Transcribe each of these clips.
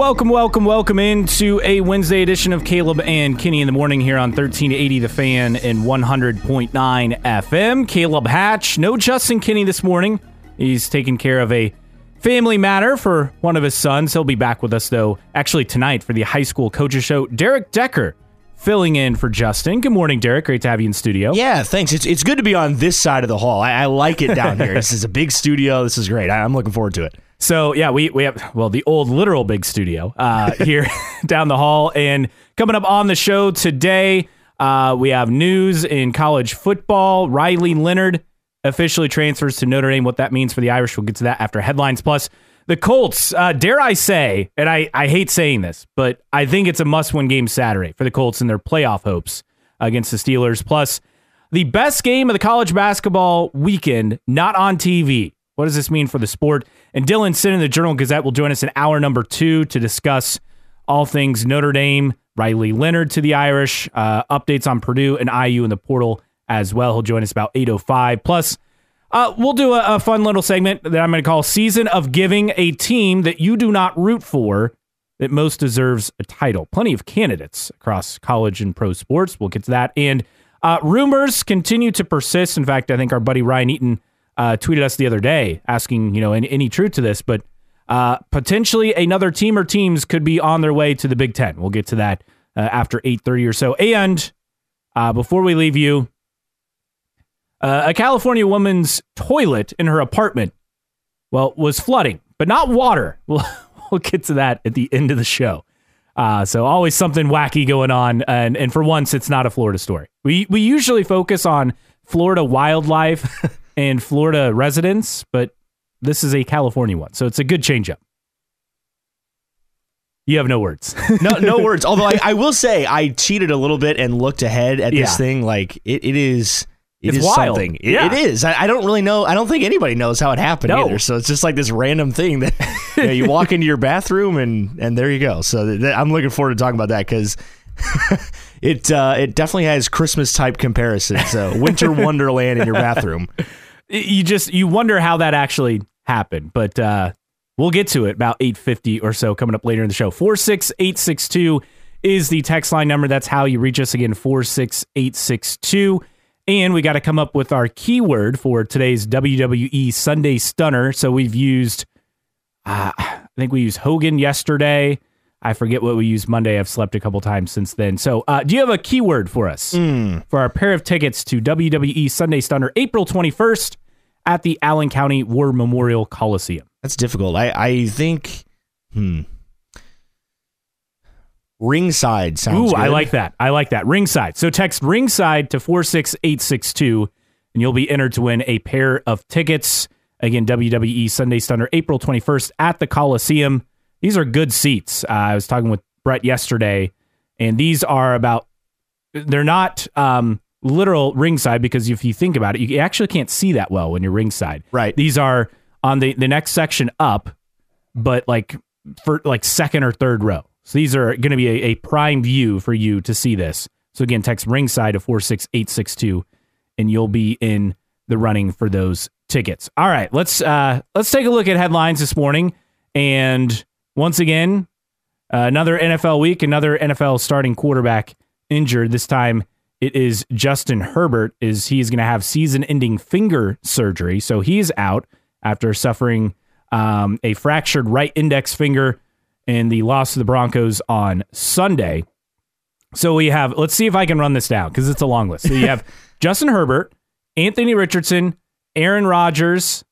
Welcome, welcome, welcome into a Wednesday edition of Caleb and Kenny in the morning here on 1380 The Fan and 100.9 FM. Caleb Hatch, no Justin Kenny this morning. He's taking care of a family matter for one of his sons. He'll be back with us, though, actually tonight for the high school coaches show. Derek Decker filling in for Justin. Good morning, Derek. Great to have you in studio. Yeah, thanks. It's it's good to be on this side of the hall. I, I like it down here. this is a big studio. This is great. I, I'm looking forward to it. So yeah, we we have well the old literal big studio uh, here down the hall, and coming up on the show today, uh, we have news in college football. Riley Leonard officially transfers to Notre Dame. What that means for the Irish, we'll get to that after headlines. Plus, the Colts. Uh, dare I say, and I I hate saying this, but I think it's a must-win game Saturday for the Colts and their playoff hopes against the Steelers. Plus, the best game of the college basketball weekend not on TV. What does this mean for the sport? And Dylan Sinn in the Journal Gazette will join us in hour number two to discuss all things Notre Dame, Riley Leonard to the Irish, uh, updates on Purdue and IU in the portal as well. He'll join us about 8.05. Plus, uh, we'll do a, a fun little segment that I'm going to call Season of Giving, a team that you do not root for that most deserves a title. Plenty of candidates across college and pro sports. We'll get to that. And uh, rumors continue to persist. In fact, I think our buddy Ryan Eaton uh, tweeted us the other day asking, you know, any, any truth to this, but uh, potentially another team or teams could be on their way to the Big Ten. We'll get to that uh, after 8.30 or so. And uh, before we leave you, uh, a California woman's toilet in her apartment, well, was flooding, but not water. We'll, we'll get to that at the end of the show. Uh, so always something wacky going on, and and for once, it's not a Florida story. We we usually focus on Florida wildlife and Florida residents, but this is a California one, so it's a good change up. You have no words. No, no words. Although I, I will say I cheated a little bit and looked ahead at Yeah. this thing. Like it, it is. it It's is wild. something. It- Yeah. it is. I, I don't really know. I don't think anybody knows how it happened No. either. So it's just like this random thing that you, know, you walk into your bathroom and and there you go. So th- th- I'm looking forward to talking about that because it uh, it definitely has Christmas type comparisons. So winter wonderland in your bathroom. You just you wonder how that actually happened but uh we'll get to it about 850 or so coming up later in the show. 46862 is the text line number. That's how you reach us again 46862 and we got to come up with our keyword for today's wwe sunday stunner. So we've used uh, i think we used hogan yesterday. I forget what we used monday. I've slept a couple times since then. So uh, do you have a keyword for us? For our pair of tickets to WWE Sunday Stunner April 21st at the Allen County War Memorial Coliseum. That's difficult. I I think. Hmm. Ringside sounds. Ooh, I like that. I like that. Ringside. So text ringside to 46862 and you'll be entered to win a pair of tickets. Again, WWE Sunday Stunner April 21st at the Coliseum. These are good seats. Uh, I was talking with Brett yesterday and these are about they're not um, literal ringside because if you think about it, you actually can't see that well when you're ringside. Right. These are on the the next section up, but like for like second or third row. So these are going to be a, a prime view for you to see this. So again, text ringside to four six eight six two, and you'll be in the running for those tickets. All right, let's uh let's take a look at headlines this morning, and once again, uh, another NFL week, another NFL starting quarterback injured. This time it is Justin Herbert. Is he's going to have season-ending finger surgery, so he's out after suffering um, a fractured right index finger in the loss to the Broncos on Sunday. So we have. Let's see if I can run this down because it's a long list. So you have Justin Herbert, Anthony Richardson, Aaron Rodgers.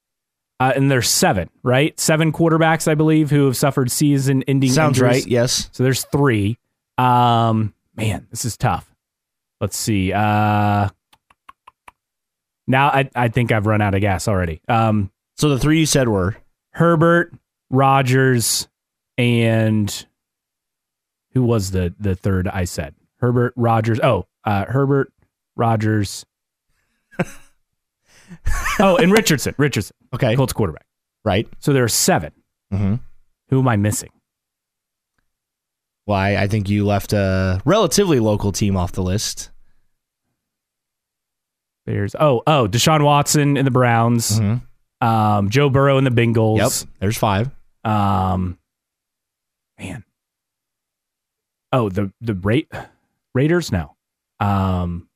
Uh, and there's seven, right? Seven quarterbacks, I believe, who have suffered season-ending Sounds injuries. right. Yes. So there's three. Um, man, this is tough. Let's see. Uh, now I, I think I've run out of gas already. Um, So the three you said were Herbert, Rodgers, and who was the the third I said? Herbert, Rodgers. Oh, uh, Herbert, Rodgers. oh, and Richardson. Richardson, okay. Colts quarterback. Right. So there are seven. Mm-hmm. Who am I missing? Well, I, think you left a relatively local team off the list. There's oh oh Deshaun Watson in the Browns. Mm-hmm. Um, Joe Burrow in the Bengals. Yep. There's five. Um, man, Oh, the the rate Raiders? No. Um,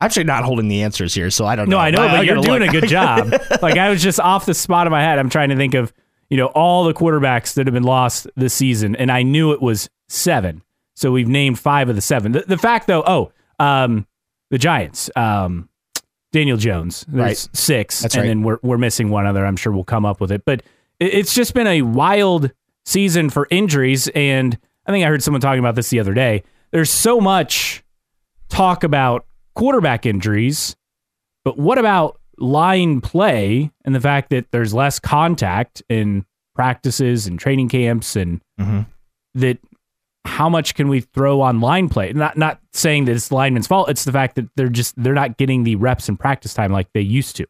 actually not holding the answers here, so I don't know. no. I know, I- I but you're doing look. a good job. like I was just off the spot of my head. I'm trying to think of you know all the quarterbacks that have been lost this season, and I knew it was seven. So we've named five of the seven. The, the fact though, oh, um, the Giants, um, Daniel Jones, Right. six, That's and right. then we're we're missing one other. I'm sure we'll come up with it, but it, it's just been a wild season for injuries, and I think I heard someone talking about this the other day. There's so much talk about quarterback injuries, but what about line play and the fact that there's less contact in practices and training camps and Mhm. that how much can we throw on line play? Not not saying that it's the lineman's fault. It's the fact that they're just they're not getting the reps and practice time like they used to.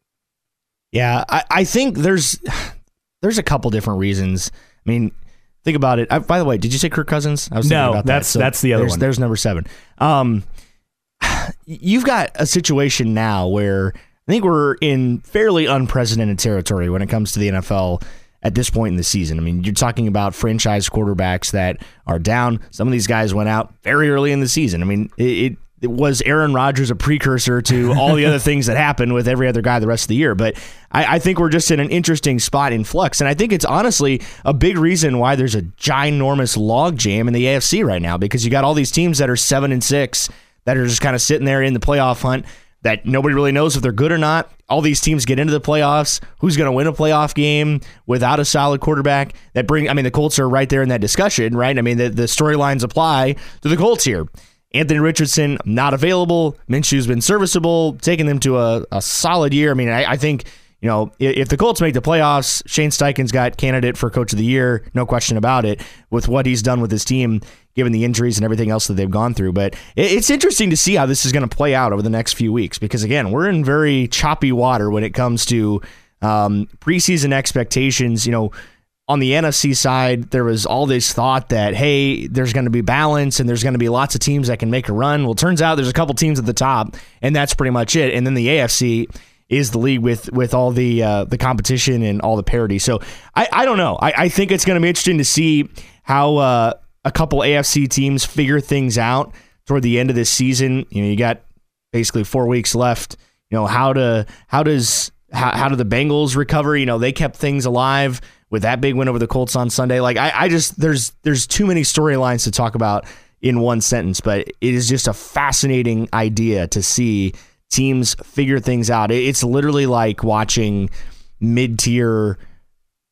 Yeah, I, I think there's there's a couple different reasons. I mean, think about it. I, by the way, did you say Kirk Cousins? I was thinking No, about that's- that. that's the other there's, one. There's number seven. Um, you've got a situation now where I think we're in fairly unprecedented territory when it comes to the NFL at this point in the season. I mean, you're talking about franchise quarterbacks that are down. Some of these guys went out very early in the season. I mean, it, it, was Aaron Rodgers a precursor to all the other things that happened with every other guy the rest of the year. But I, I think we're just in an interesting spot in flux. And I think it's honestly a big reason why there's a ginormous log jam in the AFC right now because you got all these teams that are seven and six that are just kind of sitting there in the playoff hunt that nobody really knows if they're good or not. All these teams get into the playoffs. Who's going to win a playoff game without a solid quarterback? That bring I mean the Colts are right there in that discussion, right? I mean the, the storylines apply to the Colts here. Anthony Richardson not available. Minshew's been serviceable, taking them to a, a solid year. I mean, I, I think you know if, the Colts make the playoffs, Shane Steichen's got candidate for Coach of the Year, no question about it. With what he's done with his team, given the injuries and everything else that they've gone through, but it's interesting to see how this is going to play out over the next few weeks because again, we're in very choppy water when it comes to um, preseason expectations. You know on the NFC side, there was all this thought that, hey, there's going to be balance and there's going to be lots of teams that can make a run. Well, turns out there's a couple teams at the top, and that's pretty much it. And then the AFC is the league with with all the uh, the competition and all the parity. So I, I don't know. I, I think it's going to be interesting to see how uh, a couple AFC teams figure things out toward the end of this season. You know, you got basically four weeks left. You know how to how does how, how do the Bengals recover? You know, they kept things alive with that big win over the Colts on Sunday. Like I, I just there's there's too many storylines to talk about in one sentence, but it is just a fascinating idea to see teams figure things out. It's literally like watching mid-tier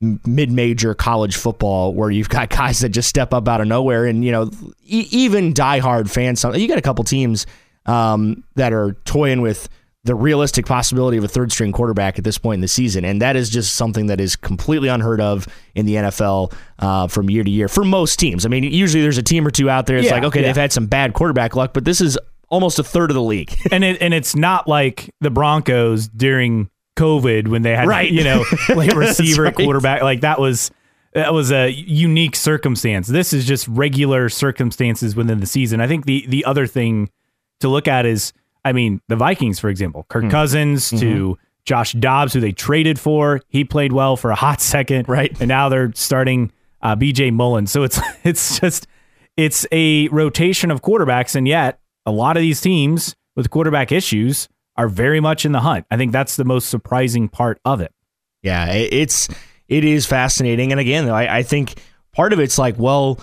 mid-major college football where you've got guys that just step up out of nowhere and you know e- even diehard fans you got a couple teams um, that are toying with the realistic possibility of a third string quarterback at this point in the season. And that is just something that is completely unheard of in the NFL uh, from year to year for most teams. I mean usually there's a team or two out there it's Yeah, like okay yeah. they've had some bad quarterback luck but this is almost a third of the league. And it and it's not like the Broncos during COVID when they had Right. you know like receiver right. quarterback like that was that was a unique circumstance. This is just regular circumstances within the season. I think the the other thing to look at is I mean the Vikings for example, Kirk Hmm. Cousins Mm-hmm. to Josh Dobbs who they traded for. He played well for a hot second, Right. And now they're starting uh, B.J. Mullen. So it's it's just it's a rotation of quarterbacks, and yet a lot of these teams with quarterback issues are very much in the hunt. I think that's the most surprising part of it. Yeah, it's it is fascinating, and again, I, I think part of it's like, well,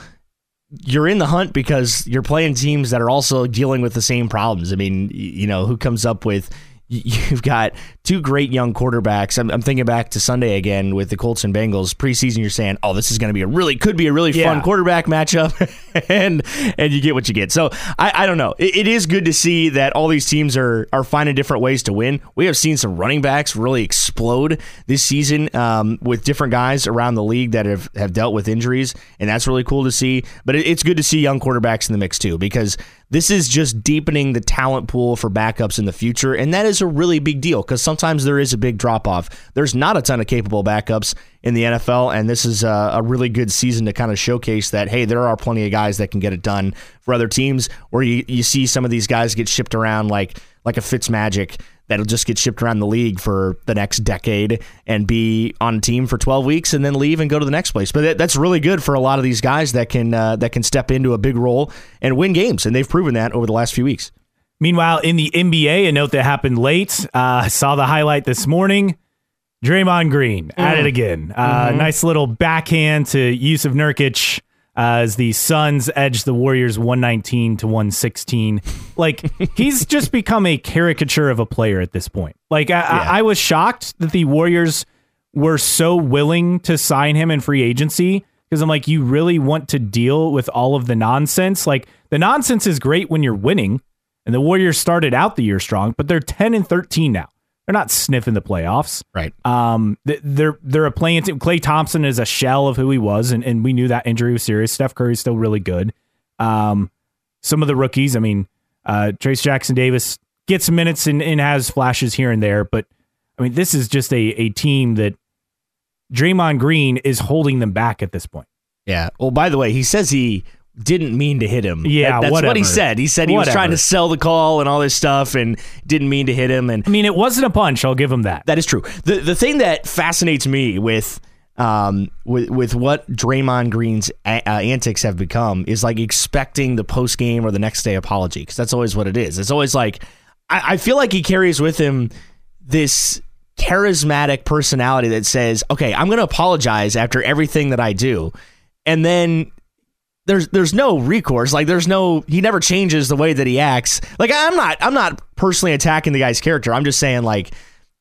you're in the hunt because you're playing teams that are also dealing with the same problems. I mean, you know, who comes up with? You've got two great young quarterbacks. I'm, I'm thinking back to Sunday again with the Colts and Bengals preseason. You're saying, "Oh, this is going to be a really could be a really Yeah. fun quarterback matchup," and and you get what you get. So I, I don't know. It, it is good to see that all these teams are are finding different ways to win. We have seen some running backs really explode this season um, with different guys around the league that have have dealt with injuries, and that's really cool to see. But it, it's good to see young quarterbacks in the mix too because this is just deepening the talent pool for backups in the future, and that is a really big deal because sometimes there is a big drop off. There's not a ton of capable backups in the NFL, and this is a, a really good season to kind of showcase that hey, there are plenty of guys that can get it done for other teams. Where you, you see some of these guys get shipped around like like a Fitzmagic that'll just get shipped around the league for the next decade and be on a team for 12 weeks and then leave and go to the next place. But that, that's really good for a lot of these guys that can uh, that can step into a big role and win games, and they've proven that over the last few weeks. Meanwhile, in the NBA, a note that happened late. Uh, saw the highlight this morning. Draymond Green at it again. Uh, Nice little backhand to Jusuf Nurkic as the Suns edge the Warriors 119 to 116. Like, he's just become a caricature of a player at this point. Like, I, I, I was shocked that the Warriors were so willing to sign him in free agency because I'm like, you really want to deal with all of the nonsense? Like, the nonsense is great when you're winning, and the Warriors started out the year strong, but they're 10 and 13 now. They're not sniffing the playoffs. Right. Um, they're they're a playing team. Klay Thompson is a shell of who he was, and, and we knew that injury was serious. Steph Curry's still really good. Um, some of the rookies, I mean, uh, Trayce Jackson Davis gets minutes and, and has flashes here and there, but I mean, this is just a a team that Draymond Green is holding them back at this point. Yeah. Well, by the way, he says he didn't mean to hit him. Yeah, That- that's what he said. He said he was trying to sell the call and all this stuff and didn't mean to hit him. And I mean, it wasn't a punch. I'll give him that. That is true. The the thing that fascinates me with um with with what Draymond Green's a- uh, antics have become is like expecting the post game or the next day apology because that's always what it is. It's always like I, I feel like he carries with him this charismatic personality that says, "Okay, I'm going to apologize after everything that I do," and then there's there's no recourse. Like there's no he never changes the way that he acts. Like I'm not I'm not personally attacking the guy's character. I'm just saying like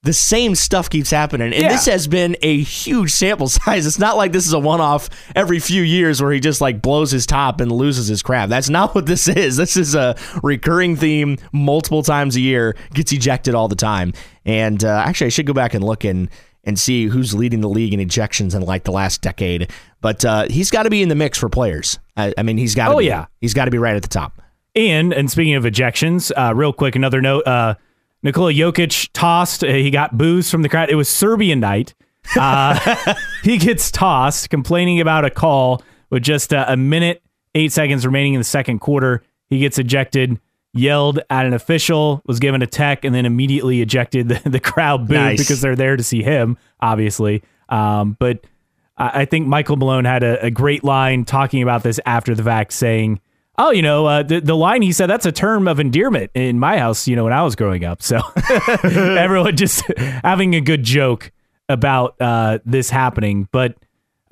the same stuff keeps happening. And Yeah. this has been a huge sample size. It's not like this is a one off every few years where he just like blows his top and loses his crap. That's not what this is. This is a recurring theme multiple times a year, gets ejected all the time. And uh, actually I should go back and look and and see who's leading the league in ejections in like the last decade. But uh, he's got to be in the mix for players. I, I mean, he's got. Oh, be, yeah. he's got to be right at the top. And and speaking of ejections, uh, real quick, another note: uh, Nikola Jokic tossed. Uh, he got booze from the crowd. It was Serbian night. Uh, he gets tossed, complaining about a call with just uh, a minute eight seconds remaining in the second quarter. He gets ejected. Yelled at an official, was given a tech, and then immediately ejected. The, the crowd booed Nice. because they're there to see him, obviously. Um, but I I think Michael Malone had a, a great line talking about this after the fact, saying, "Oh, you know, uh, the the line he said that's a term of endearment in my house. You know, when I was growing up. So everyone just having a good joke about uh, this happening. But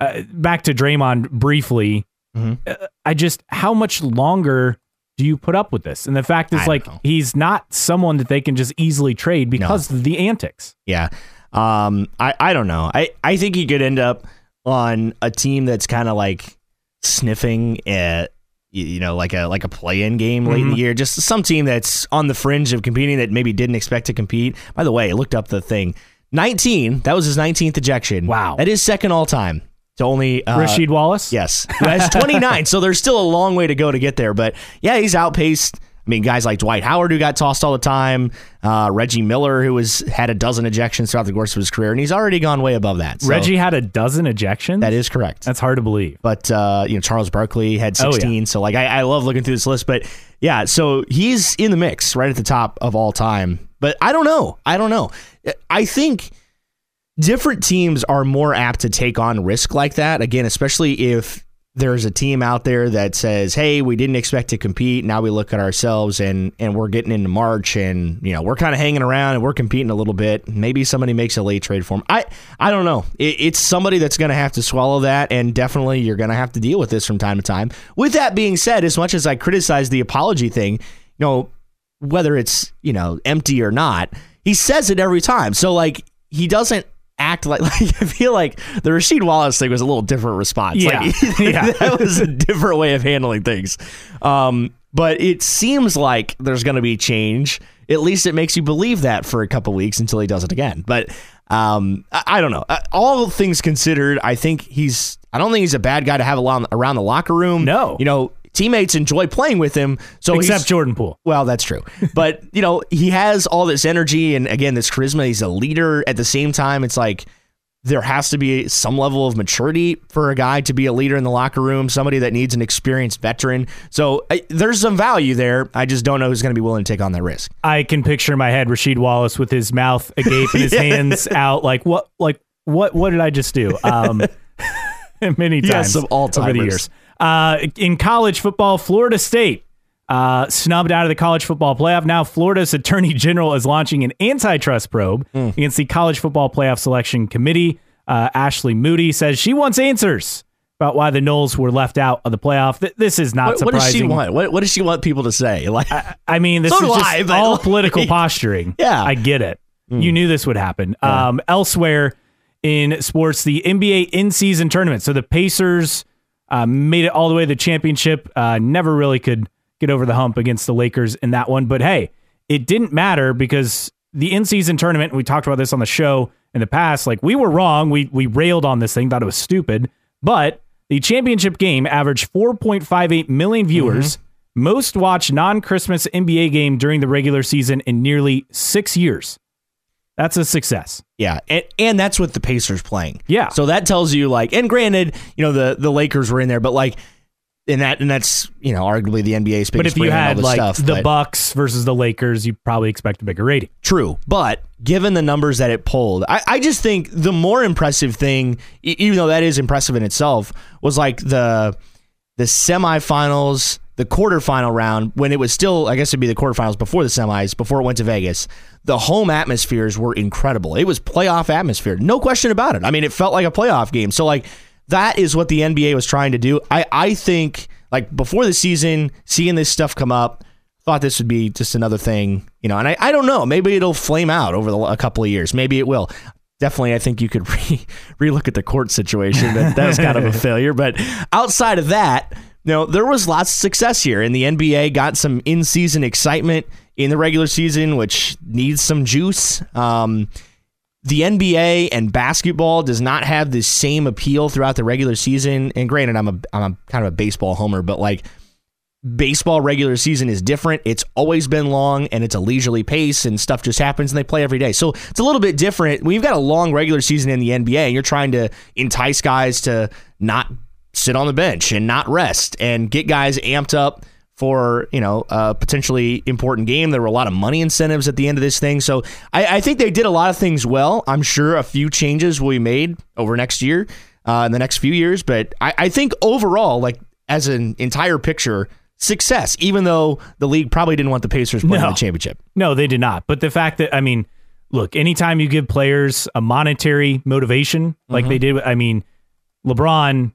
uh, back to Draymond briefly, uh, I just how much longer." Do you put up with this? And the fact is, I like, know. he's not someone that they can just easily trade because of the antics. Yeah. Um. I I don't know. I I think he could end up on a team that's kind of like sniffing at you know like a like a play-in game late in the year. Just some team that's on the fringe of competing that maybe didn't expect to compete. By the way, I looked up the thing. 19. That was his 19th ejection. Wow. That is second all time. To only uh, Rasheed Wallace, Yes, that's 29. so there's still a long way to go to get there. But yeah, he's outpaced. I mean, guys like Dwight Howard who got tossed all the time, uh, Reggie Miller who has had a dozen ejections throughout the course of his career, and he's already gone way above that. So Reggie had a dozen ejections. that is correct. That's hard to believe. But uh, you know, Charles Barkley had Oh, yeah. 16. So like, I, I love looking through this list. But yeah, so he's in the mix, right at the top of all time. But I don't know. I don't know. I think different teams are more apt to take on risk like that. Again, especially if there's a team out there that says, "Hey, we didn't expect to compete. Now we look at ourselves and and we're getting into March and you know we're kind of hanging around and we're competing a little bit. Maybe somebody makes a late trade for him. I I don't know. It, it's somebody that's going to have to swallow that, and definitely you're going to have to deal with this from time to time. With that being said, as much as I criticize the apology thing, you know whether it's you know empty or not, he says it every time. So like he doesn't act like like I feel like the Rasheed Wallace thing was a little different response. Yeah. Like, Yeah. that was a different way of handling things. Um, but it seems like there's going to be change. At least it makes you believe that for a couple weeks until he does it again. But um, I, I don't know. Uh, All things considered, I think he's. I don't think he's a bad guy to have around around the locker room. No. you know teammates enjoy playing with him. So Except Jordan Poole. well, that's true. But, you know, he has all this energy and again this charisma. He's a leader at the same time. It's like there has to be some level of maturity for a guy to be a leader in the locker room, somebody that needs an experienced veteran. So I, there's some value there. I just don't know who's going to be willing to take on that risk. I can picture in my head Rasheed Wallace with his mouth agape and his hands out, like what, like what, what did I just do? Um, many times Yes, of all over the years. Uh, in college football, Florida State uh, snubbed out of the college football playoff. Now, Florida's attorney general is launching an antitrust probe Hmm. against the college football playoff selection committee. Uh, Ashley Moody says she wants answers about why the Noles were left out of the playoff. Th- this is not What, what does she want? What, what does she want people to say? Like, I mean, this So is just I, all political posturing. Yeah. I get it. You knew this would happen. Um, elsewhere in sports, the NBA in-season tournament. So the Pacers uh, made it all the way to the championship. Uh, never really could get over the hump against the Lakers in that one. But hey, it didn't matter because the in-season tournament. We talked about this on the show in the past. Like we were wrong. We we railed on this thing, thought it was stupid. But the championship game averaged 4.58 million viewers, most watched non-Christmas NBA game during the regular season in nearly six years. That's a success. Yeah, and, and that's with the Pacers playing. Yeah. So that tells you like, and granted, you know the the Lakers were in there, but like, and that and that's you know arguably the NBA's biggest. But if you brand and all had like stuff, the but- Bucks versus the Lakers, you probably expect a bigger rating. True, but given the numbers that it pulled, I, I just think the more impressive thing, even though that is impressive in itself, was like the the semifinals, the quarterfinal round when it was still, I guess it'd be the quarterfinals before the semis, before it went to Vegas. The home atmospheres were incredible. It was playoff atmosphere, no question about it. I mean, it felt like a playoff game. So like that is what the NBA was trying to do. I I think like before the season, seeing this stuff come up thought this would be just another thing, you know, and I, I don't know. Maybe it'll flame out over the, a couple of years. Maybe it will. Definitely, I think you could re relook at the court situation. That, that was kind of a failure. But outside of that, know, there was lots of success here, and the NBA got some in season excitement in the regular season, which needs some juice. Um, the NBA and basketball does not have the same appeal throughout the regular season. And granted, I'm a I'm a kind of a baseball homer, but like baseball regular season is different. It's always been long and it's a leisurely pace and stuff just happens and they play every day. So it's a little bit different. We've got a long regular season in the NBA and you're trying to entice guys to not sit on the bench and not rest and get guys amped up for you know a potentially important game. There were a lot of money incentives at the end of this thing, so I, I think they did a lot of things well. I'm sure a few changes will be made over next year, uh, in the next few years, but I, I think overall, like as an entire picture, success. Even though the league probably didn't want the Pacers playing No. the championship. No, they did not. But the fact that I mean, look, anytime you give players a monetary motivation like Mm-hmm. they did, I mean, LeBron.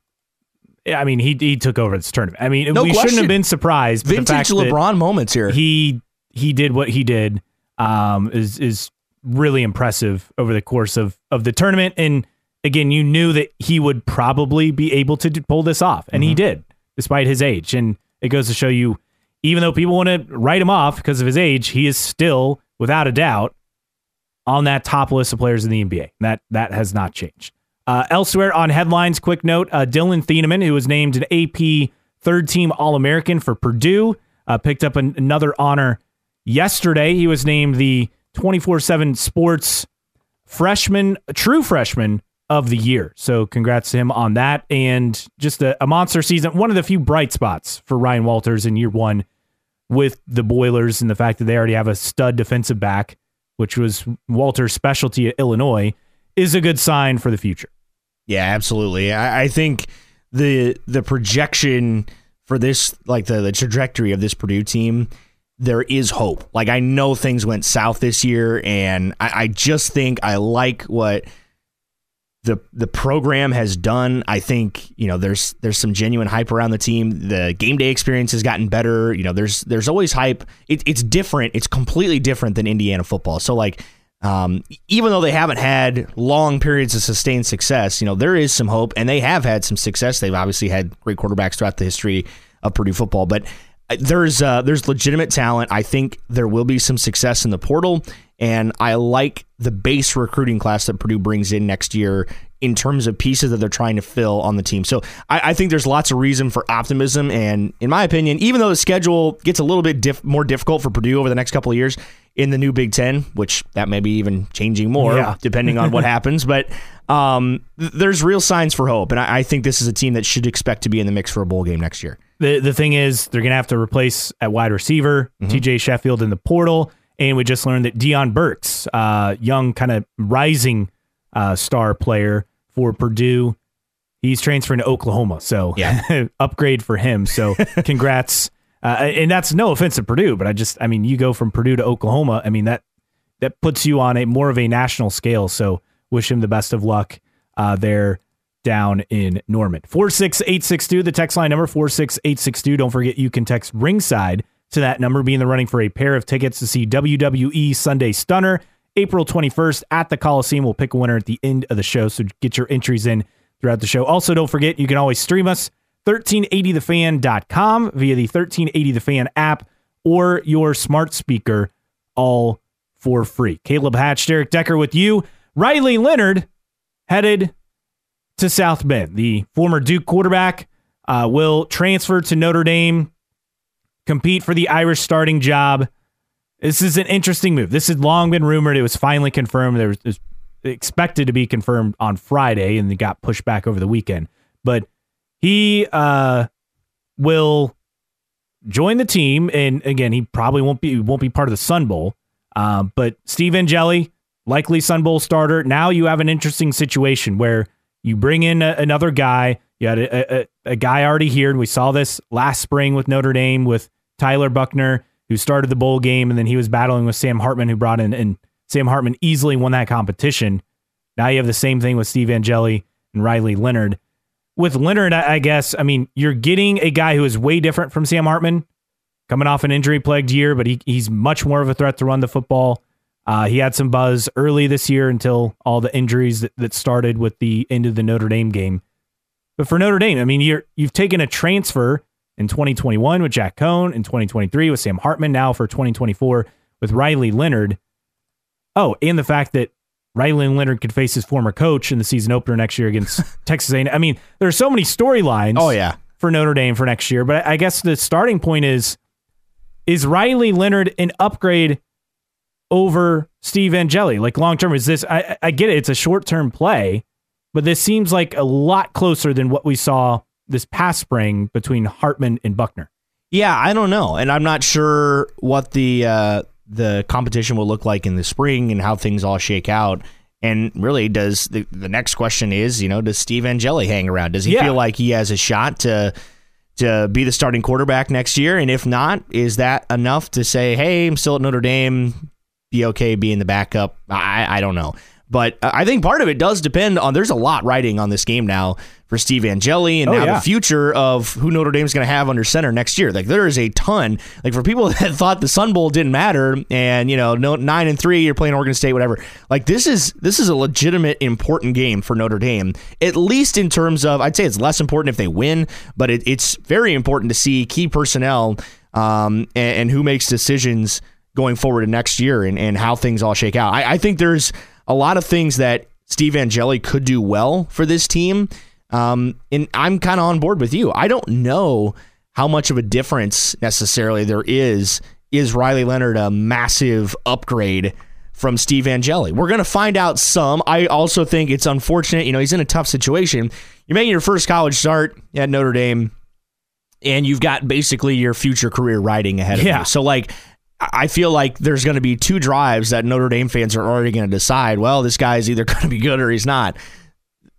I mean, he he took over this tournament. I mean, No we shouldn't have been surprised. Vintage LeBron moments here. he he did what he did um, is is really impressive over the course of of the tournament. And again, you knew that he would probably be able to pull this off, and he did, despite his age. And it goes to show you, even though people want to write him off because of his age, he is still, without a doubt, on that top list of players in the NBA. That that has not changed. Uh, elsewhere on headlines, quick note: uh, Dillon Thieneman, who was named an AP Third Team All American for Purdue, uh, picked up an, another honor yesterday. He was named the 24/7 Sports Freshman, True Freshman of the Year. So congrats to him on that, and just a, a monster season. One of the few bright spots for Ryan Walters in year one with the Boilers, and the fact that they already have a stud defensive back, which was Walter's specialty at Illinois, is a good sign for the future. Yeah, absolutely. I, I think the the projection for this, like the, the trajectory of this Purdue team, there is hope. Like I know things went south this year, and I, I just think I like what the the program has done. I think you know there's there's some genuine hype around the team. The game day experience has gotten better. You know, there's there's always hype. It, it's different. It's completely different than Indiana football. So like um, even though they haven't had long periods of sustained success, you know, there is some hope and they have had some success. They've obviously had great quarterbacks throughout the history of Purdue football, but uh, there's uh, there's legitimate talent. I think there will be some success in the portal, And I like the base recruiting class that Purdue brings in next year in terms of pieces that they're trying to fill on the team. So I, I think there's lots of reason for optimism. And in my opinion, even though the schedule gets a little bit diff- more difficult for Purdue over the next couple of years in the new Big Ten, which that may be even changing more Yeah. depending on what happens, but um, th- there's real signs for hope. And I, I think this is a team that should expect to be in the mix for a bowl game next year. The the thing is, they're gonna have to replace at wide receiver T.J. Sheffield in the portal, and we just learned that Deion Burks, uh, young kind of rising uh, star player for Purdue, he's transferring to Oklahoma. So Yeah. upgrade for him. So congrats. Uh, and that's no offense to Purdue, but I just, I mean, you go from Purdue to Oklahoma. I mean that that puts you on a more of a national scale. So wish him the best of luck uh, there down in Norman. 46862, the text line number 46862. Don't forget you can text ringside to that number, be in the running for a pair of tickets to see WWE Sunday Stunner April 21st at the Coliseum. We'll pick a winner at the end of the show. So get your entries in throughout the show. Also, don't forget you can always stream us 1380thefan.com via the 1380 The Fan app or your smart speaker, all for free. Caleb Hatch, Derek Decker with you. Riley Leonard headed to South Bend. The former Duke quarterback uh, will transfer to Notre Dame, compete for the Irish starting job. This is an interesting move. This had long been rumored. It was finally confirmed. There was, was expected to be confirmed on Friday, and it got pushed back over the weekend. But he uh, will join the team, and again, he probably won't be won't be part of the Sun Bowl. Um, but Steve Angeli, likely Sun Bowl starter. Now you have an interesting situation where you bring in a, another guy. You had a, a, a guy already here, and we saw this last spring with Notre Dame with Tyler Buchner, who started the bowl game, and then he was battling with Sam Hartman, who brought in, and Sam Hartman easily won that competition. Now you have the same thing with Steve Angeli and Riley Leonard. With Leonard, I guess, I mean, you're getting a guy who is way different from Sam Hartman, coming off an injury plagued year, but he, he's much more of a threat to run the football. Uh, he had some buzz early this year until all the injuries that, that started with the end of the Notre Dame game. But for Notre Dame, I mean, you're you've taken a transfer in 2021 with Jack Coan, in 2023 with Sam Hartman, now for 2024 with Riley Leonard. Oh, and the fact that Riley Leonard could face his former coach in the season opener next year against Texas A&M. I mean, there are so many storylines. Oh, yeah. for Notre Dame for next year. But I guess the starting point is is Riley Leonard an upgrade over Steve Angeli? Like long term, is this? I, I get it; it's a short term play, but this seems like a lot closer than what we saw this past spring between Hartman and Buchner. Yeah, I don't know, and I'm not sure what the uh, the competition will look like in the spring and how things all shake out. And really, does the the next question is, you know, does Steve Angeli hang around? Does he Yeah. feel like he has a shot to to be the starting quarterback next year? And if not, is that enough to say, hey, I'm still at Notre Dame, be okay being the backup? I I don't know. But I think part of it does depend on. There's a lot riding on this game now for Steve Angeli, and Oh, now yeah. the future of who Notre Dame's going to have under center next year. Like there is a ton. Like for people that thought the Sun Bowl didn't matter, and you know, no nine and three, you're playing Oregon State, whatever. Like this is this is a legitimate important game for Notre Dame. At least in terms of, I'd say it's less important if they win, but it, it's very important to see key personnel um, and, and who makes decisions going forward to next year and, and how things all shake out. I, I think there's a lot of things that Steve Angeli could do well for this team. Um, and I'm kind of on board with you. I don't know how much of a difference necessarily there is. Is Riley Leonard a massive upgrade from Steve Angeli? We're going to find out some. I also think it's unfortunate. You know, he's in a tough situation. You're making your first college start at Notre Dame, and you've got basically your future career riding ahead of Yeah. you. So, like, I feel like there's going to be two drives that Notre Dame fans are already going to decide. Well, this guy's either going to be good or he's not.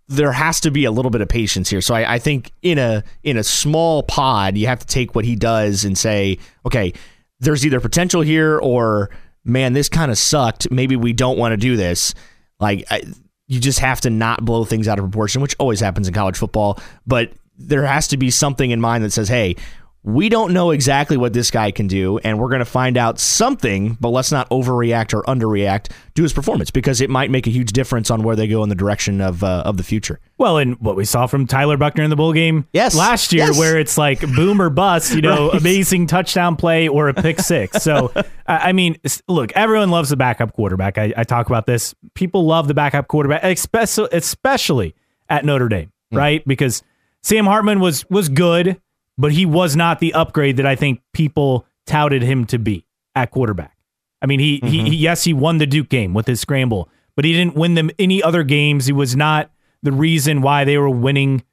There has to be a little bit of patience here. So I, I think in a in a small pod, you have to take what he does and say, okay, there's either potential here or man, this kind of sucked. Maybe we don't want to do this. Like I, you just have to not blow things out of proportion, which always happens in college football. But there has to be something in mind that says, hey, we don't know exactly what this guy can do, and we're going to find out something, but let's not overreact or underreact to his performance because it might make a huge difference on where they go in the direction of uh, of the future. Well, and what we saw from Tyler Buchner in the bowl game Yes. last year, Yes. where it's like boom or bust, you know, Right. amazing touchdown play or a pick six. So, I I mean, look, everyone loves the backup quarterback. I, I talk about this. People love the backup quarterback, especially especially at Notre Dame, Hmm. right? Because Sam Hartman was was good, but he was not the upgrade that I think people touted him to be at quarterback. I mean, he, he, he yes, he won the Duke game with his scramble, but he didn't win them any other games. He was not the reason why they were winning,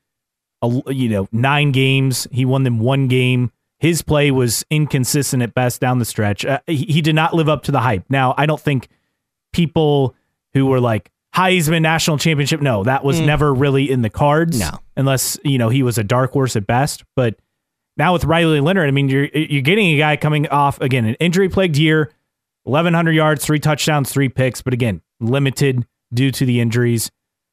a, you know, nine games. He won them one game. His play was inconsistent at best down the stretch. Uh, he, he did not live up to the hype. Now, I don't think people who were like Heisman national championship, no, that was never really in the cards. No. unless you know he was a dark horse at best. But now with Riley Leonard, I mean, you're you're getting a guy coming off again an injury plagued year, 1100 yards, three touchdowns, three picks, but again limited due to the injuries.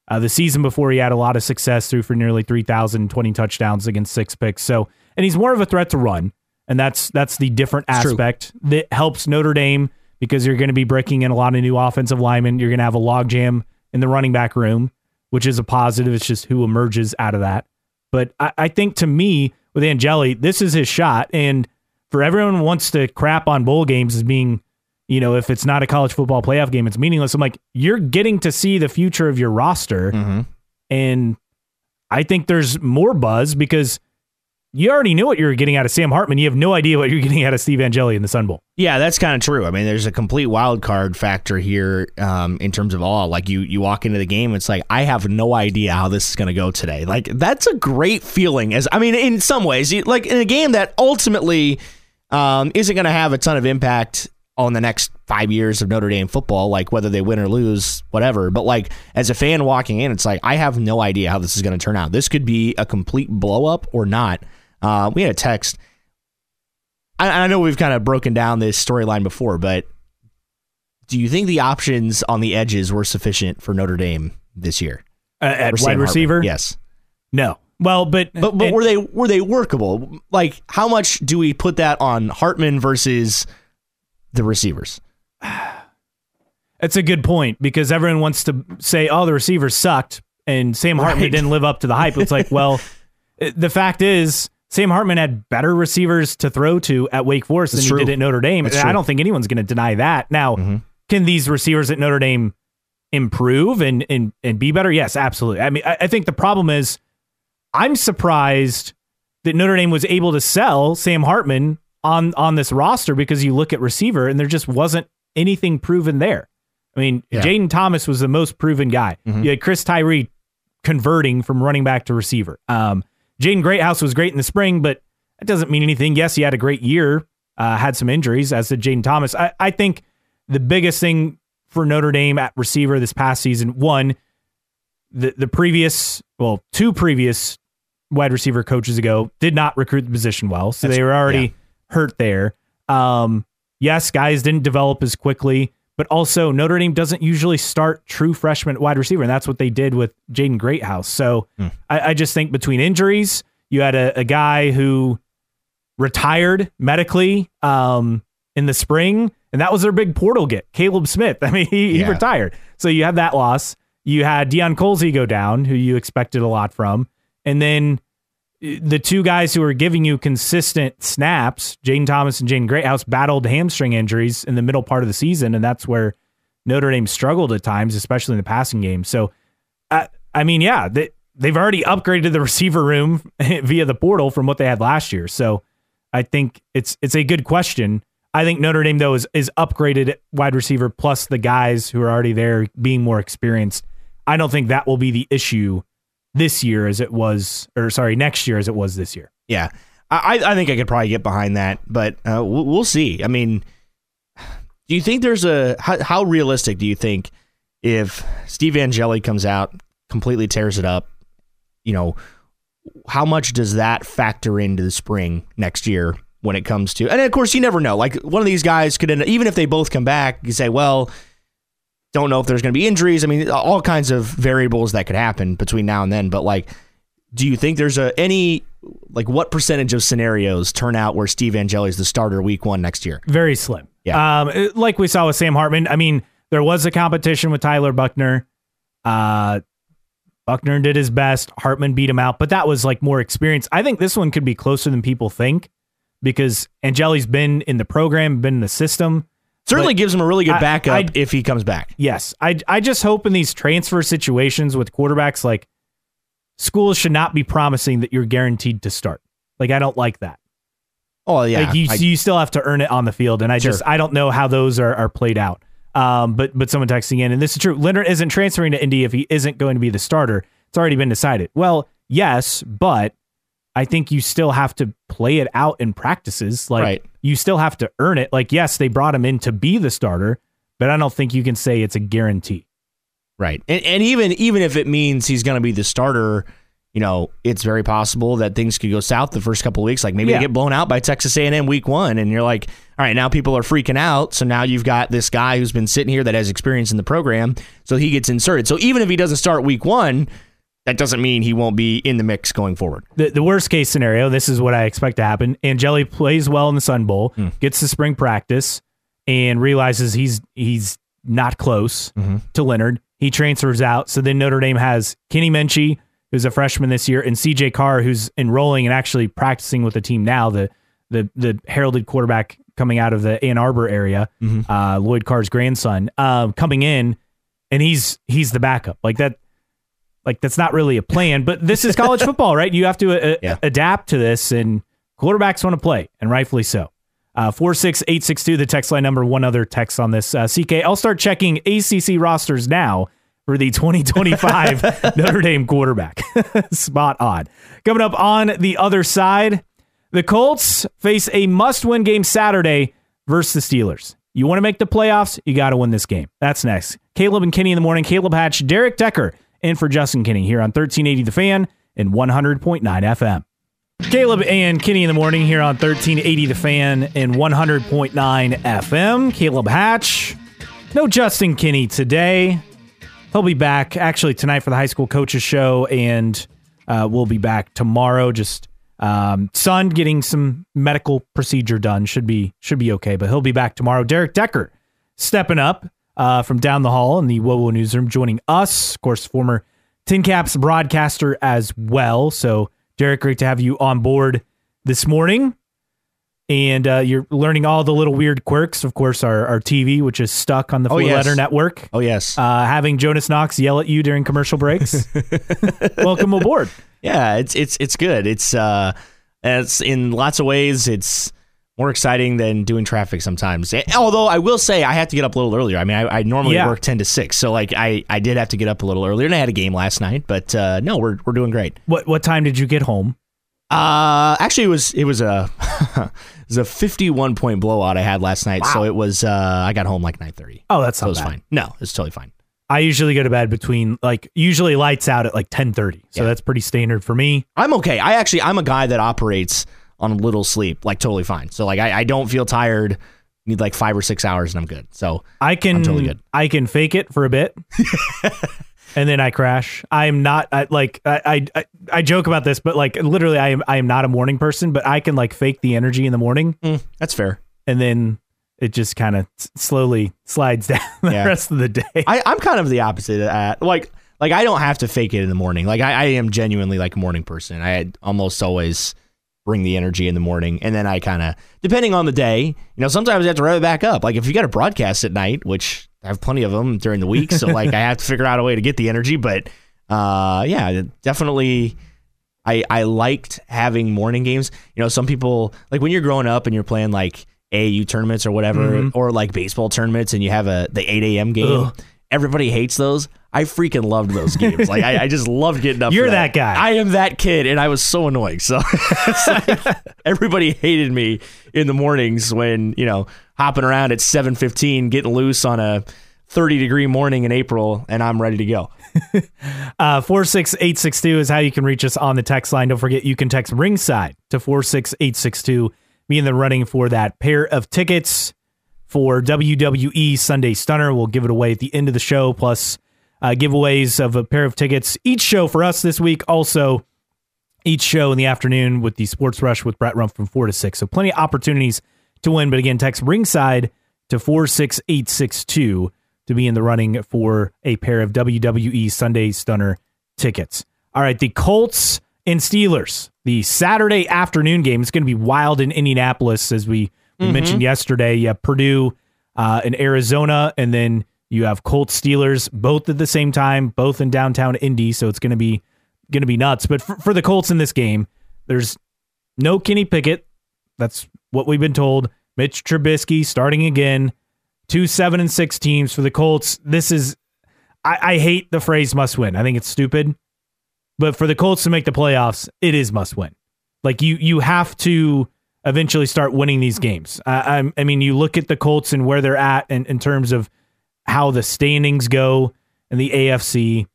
Uh, the season before, he had a lot of success, threw for nearly 3,000, 20 touchdowns against six picks. So, and he's more of a threat to run, and that's that's the different It's true. aspect that helps Notre Dame because you're going to be breaking in a lot of new offensive linemen. You're going to have a logjam in the running back room, which is a positive. It's just who emerges out of that. But I, I think to me, with Angeli, this is his shot. And for everyone who wants to crap on bowl games as being, you know, if it's not a college football playoff game, it's meaningless. I'm like, you're getting to see the future of your roster. Mm-hmm. And I think there's more buzz because you already knew what you were getting out of Sam Hartman. You have no idea what you're getting out of Steve Angeli in the Sun Bowl. Yeah, that's kind of true. I mean, there's a complete wild card factor here um, in terms of all. Like you, you walk into the game, it's like I have no idea how this is going to go today. Like that's a great feeling. As I mean, in some ways, like in a game that ultimately um, isn't going to have a ton of impact on the next five years of Notre Dame football, like whether they win or lose, whatever. But like as a fan walking in, it's like I have no idea how this is going to turn out. This could be a complete blow up or not. Uh, we had a text. I, I know we've kind of broken down this storyline before, but do you think the options on the edges were sufficient for Notre Dame this year? Uh, at wide Hartman? receiver? yes. No. Well, but But but and- were they were they workable? Like how much do we put that on Hartman versus the receivers? That's a good point because everyone wants to say, "Oh, the receivers sucked," and Sam Hartman Right. didn't live up to the hype. It's like, well, the fact is, Sam Hartman had better receivers to throw to at Wake Forest That's than true. he did at Notre Dame. I don't think anyone's going to deny that. Now, Mhm. can these receivers at Notre Dame improve and and and be better? Yes, absolutely. I mean, I, I think the problem is, I'm surprised that Notre Dame was able to sell Sam Hartman on on this roster because you look at receiver and there just wasn't anything proven there. I mean, Yeah. Jayden Thomas was the most proven guy. Mhm. You had Chris Tyree converting from running back to receiver. Um, Jaden Greathouse was great in the spring, but that doesn't mean anything. Yes, he had a great year, uh, had some injuries, as did Jayden Thomas. I, I think the biggest thing for Notre Dame at receiver this past season, one, the the previous, well, two previous wide receiver coaches ago did not recruit the position well, so That's- they were already hurt there. Um, yes, guys didn't develop as quickly, but also Notre Dame doesn't usually start true freshman wide receiver, and that's what they did with Jaden Greathouse. So Hmm. I, I just think between injuries, you had a, a guy who retired medically um, in the spring, and that was their big portal get, Caleb Smith. I mean, he, he retired, so you had that loss. You had Deion Colzie go down, who you expected a lot from, and then the two guys who are giving you consistent snaps, Jayden Thomas and Jaden Greathouse, battled hamstring injuries in the middle part of the season, and that's where Notre Dame struggled at times, especially in the passing game. So, I, I mean, yeah, they, they've already upgraded the receiver room via the portal from what they had last year. So, I think it's it's a good question. I think Notre Dame though is is upgraded wide receiver plus the guys who are already there being more experienced. I don't think that will be the issue this year as it was, or sorry, next year as it was this year. Yeah, I I think I could probably get behind that, but uh, we'll, we'll see. I mean, do you think there's a how, how realistic do you think if Steve Angeli comes out completely tears it up? You know, how much does that factor into the spring next year when it comes to? And of course, you never know. Like one of these guys could end, up- even if they both come back, you say, well. Don't know if there's going to be injuries. I mean, all kinds of variables that could happen between now and then. But like, do you think there's a any like what percentage of scenarios turn out where Steve Angeli is the starter week one next year? Very slim. Yeah. Um, like we saw with Sam Hartman. I mean, there was a competition with Tyler Buchner. Uh, Buchner did his best. Hartman beat him out, but that was like more experience. I think this one could be closer than people think because Angeli's been in the program, been in the system. Certainly But gives him a really good backup I- if he comes back. Yes, I I just hope in these transfer situations with quarterbacks, like schools should not be promising that you're guaranteed to start. Like I don't like that. Oh yeah, like you, I- you still have to earn it on the field, and I just I don't know how those are, are played out. Um, but but someone texting in, and this is true. Leonard isn't transferring to Indy if he isn't going to be the starter. It's already been decided. Well, yes, but I think you still have to play it out in practices. Like Right. you still have to earn it. Like yes, they brought him in to be the starter, but I don't think you can say it's a guarantee. Right. And, and even even if it means he's going to be the starter, you know, it's very possible that things could go south the first couple of weeks. Like maybe Yeah. they get blown out by Texas A&M week one, and you're like, all right, now people are freaking out. So now you've got this guy who's been sitting here that has experience in the program, so he gets inserted. So even if he doesn't start week one, that doesn't mean he won't be in the mix going forward. the, the worst case scenario, this is what I expect to happen. Angeli plays well in the Sun Bowl, gets to spring practice, and realizes he's he's not close to Leonard. He transfers out. So then Notre Dame has Kenny Minchey, who's a freshman this year, and CJ Carr, who's enrolling and actually practicing with the team now, the the the heralded quarterback coming out of the Ann Arbor area, uh, Lloyd Carr's grandson, um, coming in, and he's he's the backup. Like that like that's not really a plan, but this is college football, right? You have to uh, Yeah. adapt to this, and quarterbacks want to play, and rightfully so. Uh, four six eight six two, the text line number. One other text on this. Uh, CK, I'll start checking ACC rosters now for the 2025 Notre Dame quarterback. Spot on. Coming up on the other side, the Colts face a must-win game Saturday versus the Steelers. You want to make the playoffs, you got to win this game. That's next. Caleb and Kenny in the morning. Caleb Hatch, Derek Decker, in for Justin Kenny here on 1380 The Fan and 100.9 FM. Caleb and Kenny in the morning here on 1380 The Fan and 100.9 FM. Caleb Hatch. No Justin Kenny today. He'll be back actually tonight for the high school coaches show, and uh, we'll be back tomorrow. Just um, son getting some medical procedure done should be should be okay, but he'll be back tomorrow. Derek Decker stepping up uh, from down the hall in the WoWo newsroom, joining us. Of course, former Tin Caps broadcaster as well. So, Derek, great to have you on board this morning. And uh, you're learning all the little weird quirks. Of course, our, our TV, which is stuck on the Oh, four yes. letter network Oh yes, uh, having Jonas Knox yell at you during commercial breaks. Welcome aboard. yeah, it's it's it's good. It's uh, it's in lots of ways it's more exciting than doing traffic sometimes. Eh, Although I will say I have to get up a little earlier. I mean, I, I normally Yeah. work ten to six, so like I I did have to get up a little earlier, and I had a game last night. But uh, no, we're we're doing great. What what time did you get home? Uh, actually, it was it was a it was a fifty one point blowout I had last night. So it was uh, I got home like nine thirty. Oh, that's So not was fine. No, it's totally fine. I usually go to bed between like usually lights out at like ten thirty, so Yeah. that's pretty standard for me. I'm okay. I actually I'm a guy that operates on a little sleep, like totally fine. So like I, I don't feel tired. Need like five or six hours and I'm good. So I can I'm totally good. I can fake it for a bit, and then I crash. I am not I, like I, I I joke about this, but like literally, I am I am not a morning person, but I can like fake the energy in the morning, mm, that's fair. and then it just kind of slowly slides down the Yeah. rest of the day. I, I'm kind of the opposite of that. Like like I don't have to fake it in the morning. Like I, I am genuinely like a morning person. I almost always bring the energy in the morning, and then I kind of depending on the day. You know, sometimes I have to rev it back up. Like if you got a broadcast at night, which I have plenty of them during the week, so like I have to figure out a way to get the energy. But uh, yeah, definitely. I, I liked having morning games. You know, some people like when you're growing up and you're playing like AAU tournaments or whatever, or like baseball tournaments, and you have a the 8 a.m. game. Mm-hmm. Ugh. Everybody hates those. I freaking loved those games. Like I, I just loved getting up. You're that guy. I am that kid, and I was so annoying. So like everybody hated me in the mornings when you know hopping around at 7:15, getting loose on a 30 degree morning in April, and I'm ready to go. Uh, 46862 is how you can reach us on the text line. Don't forget, you can text ringside to 46862. Be in the running for that pair of tickets for WWE Sunday Stunner. We'll give it away at the end of the show, plus uh, giveaways of a pair of tickets each show for us this week. Also, each show in the afternoon with the Sports Rush with Brett Rump from 4 to 6. So plenty of opportunities to win. But again, text ringside to 46862 to be in the running for a pair of WWE Sunday Stunner tickets. All right, the Colts and Steelers, the Saturday afternoon game. It's going to be wild in Indianapolis, as we, we mm-hmm. mentioned yesterday. You have Purdue uh, in Arizona, and then you have Colts Steelers both at the same time, both in downtown Indy. So it's going to be going to be nuts. But for, for the Colts in this game, there's no Kenny Pickett. That's what we've been told. Mitch Trubisky starting again. Two seven and six teams for the Colts. This is I, I hate the phrase must win. I think it's stupid. But for the Colts to make the playoffs, it is must win. Like you you have to eventually start winning these games. I, I, mean, you look at the Colts and where they're at in, in terms of how the standings go in the AFC,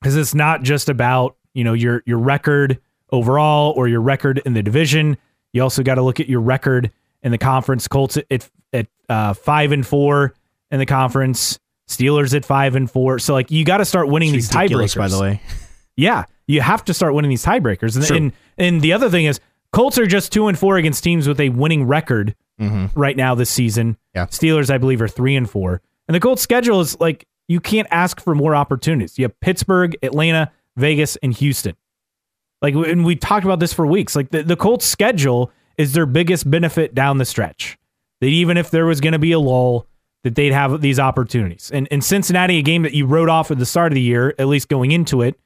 because it's not just about you know your your record overall or your record in the division. You also got to look at your record in the conference. Colts at at uh, five and four in the conference. Steelers at five and four. So like you got to start winning it's these tiebreakers. By the way, yeah, you have to start winning these tiebreakers. And, and and the other thing is Colts are just two and four against teams with a winning record mm-hmm. right now this season. Yeah. Steelers, I believe, are three and four. And the Colts schedule is like you can't ask for more opportunities. You have Pittsburgh, Atlanta, Vegas, and Houston. Like, and we talked about this for weeks. Like, the, the Colts' schedule is their biggest benefit down the stretch. That even if there was going to be a lull, that they'd have these opportunities. And in Cincinnati, a game that you wrote off at the start of the year, at least going into it,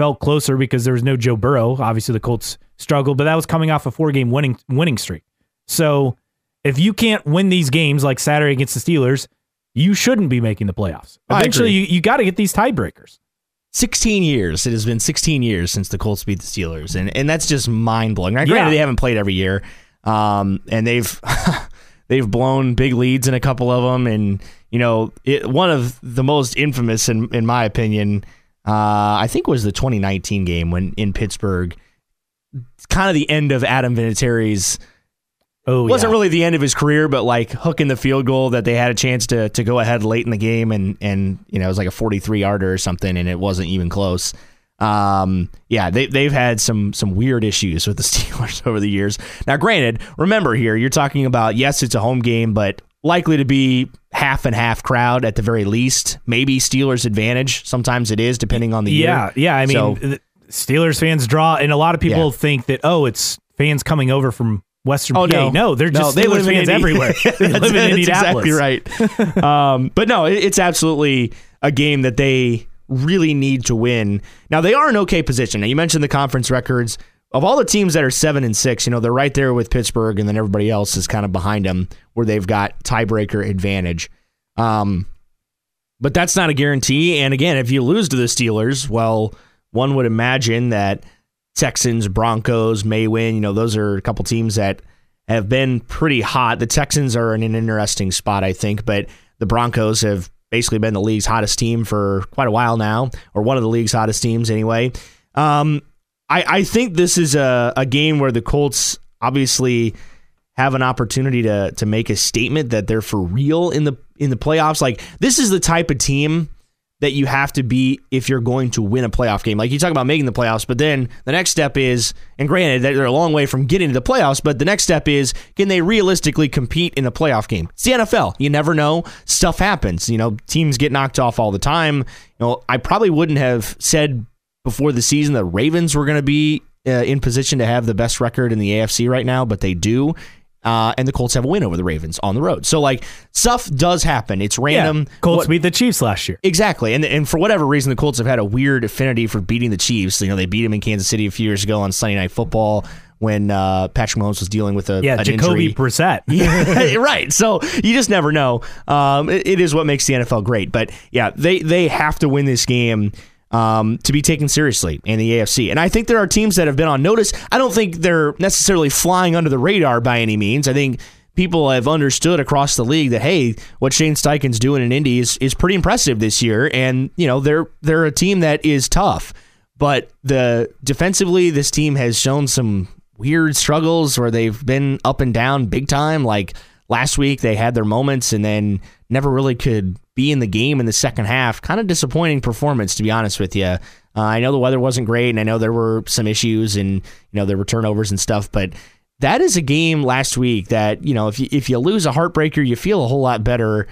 felt closer because there was no Joe Burrow. Obviously, the Colts struggled, but that was coming off a four-game winning winning streak. So, if you can't win these games like Saturday against the Steelers, you shouldn't be making the playoffs. Eventually, you, you got to get these tiebreakers. 16 years. It has been 16 years since the Colts beat the Steelers, and and that's just mind blowing. Granted, yeah. they haven't played every year, um, and they've they've blown big leads in a couple of them, and you know, it, one of the most infamous, in in my opinion, uh, I think was the 2019 game when in Pittsburgh, kind of the end of Adam Vinatieri's Oh, wasn't yeah. really the end of his career, but like hooking the field goal that they had a chance to to go ahead late in the game, and and you know it was like a 43 yarder or something, and it wasn't even close. Um, yeah, they they've had some some weird issues with the Steelers over the years. Now, granted, remember here you're talking about yes, it's a home game, but likely to be half and half crowd at the very least. Maybe Steelers advantage. Sometimes it is, depending on the yeah, year. Yeah, yeah. I mean, so, Steelers fans draw, and a lot of people yeah. think that oh, it's fans coming over from Western oh, PA. No. no, they're just no, they Steelers fans everywhere. they live in Indianapolis. exactly right. um, but no, it's absolutely a game that they really need to win. Now they are in okay position. Now you mentioned the conference records. Of all the teams that are seven and six, you know they're right there with Pittsburgh, and then everybody else is kind of behind them, where they've got tiebreaker advantage. Um, but that's not a guarantee. And again, if you lose to the Steelers, well, one would imagine that Texans, Broncos may win. You know, those are a couple teams that have been pretty hot. The Texans are in an interesting spot, I think, but the Broncos have basically been the league's hottest team for quite a while now, or one of the league's hottest teams anyway. Um, I, I think this is a, a game where the Colts obviously have an opportunity to to make a statement that they're for real in the in the playoffs. Like this is the type of team that you have to be if you're going to win a playoff game. Like you talk about making the playoffs, but then the next step is, and granted, they're a long way from getting to the playoffs, but the next step is can they realistically compete in a playoff game? It's the NFL. You never know. Stuff happens. You know, teams get knocked off all the time. You know, I probably wouldn't have said before the season the Ravens were going to be uh, in position to have the best record in the AFC right now, but they do. Uh, and the Colts have a win over the Ravens on the road. So like stuff does happen. It's random. Yeah, Colts what, beat the Chiefs last year. Exactly. And and for whatever reason the Colts have had a weird affinity for beating the Chiefs. You know, they beat them in Kansas City a few years ago on Sunday Night Football when uh, Patrick Mahomes was dealing with a yeah Jacoby injury. Brissett. yeah, right. So you just never know. Um, it, it is what makes the NFL great. But yeah, they they have to win this game um, to be taken seriously in the AFC. And I think there are teams that have been on notice. I don't think they're necessarily flying under the radar by any means. I think people have understood across the league that hey, what Shane Steichen's doing in Indy is, is pretty impressive this year, and you know they're they're a team that is tough. But the defensively, this team has shown some weird struggles where they've been up and down big time. Like last week, they had their moments and then never really could be in the game in the second half. Kind of disappointing performance, to be honest with you. Uh, I know the weather wasn't great, and I know there were some issues, and you know there were turnovers and stuff, but that is a game last week that you know if you if you lose a heartbreaker, you feel a whole lot better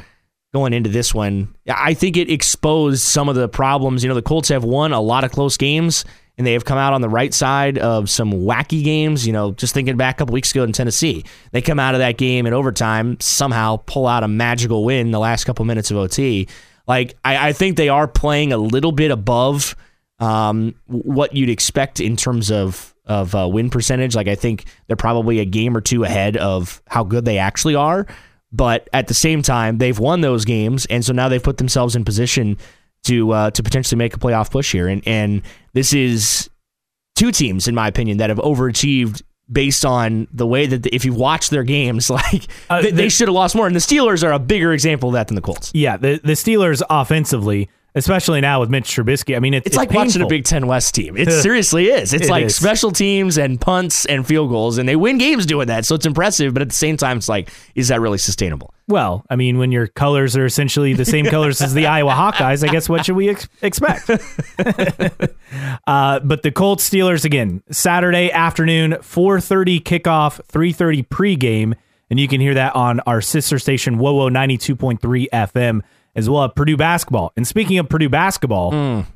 going into this one. I think it exposed some of the problems. You know, the Colts have won a lot of close games and they have come out on the right side of some wacky games. You know, just thinking back a couple weeks ago in Tennessee, they come out of that game in overtime, somehow pull out a magical win the last couple minutes of OT. Like, I, I think they are playing a little bit above um, what you'd expect in terms of of uh, win percentage. Like, I think they're probably a game or two ahead of how good they actually are. But at the same time, they've won those games, and so now they've put themselves in position to uh, to potentially make a playoff push here. And and this is two teams, in my opinion, that have overachieved based on the way that the, if you watch their games, like uh, they, they should have lost more. And the Steelers are a bigger example of that than the Colts. Yeah, the the Steelers offensively especially now with Mitch Trubisky. I mean, it's, it's, it's like painful. watching a Big Ten West team. It seriously is. It's it like is. special teams and punts and field goals, and they win games doing that. So it's impressive, but at the same time, it's like, is that really sustainable? Well, I mean, when your colors are essentially the same colors as the Iowa Hawkeyes, I guess what should we ex- expect? uh, but the Colts Steelers again, Saturday afternoon, 4:30 kickoff, 3:30 pregame, and you can hear that on our sister station WOWO 92.3 FM as well as Purdue basketball. And speaking of Purdue basketball, mm.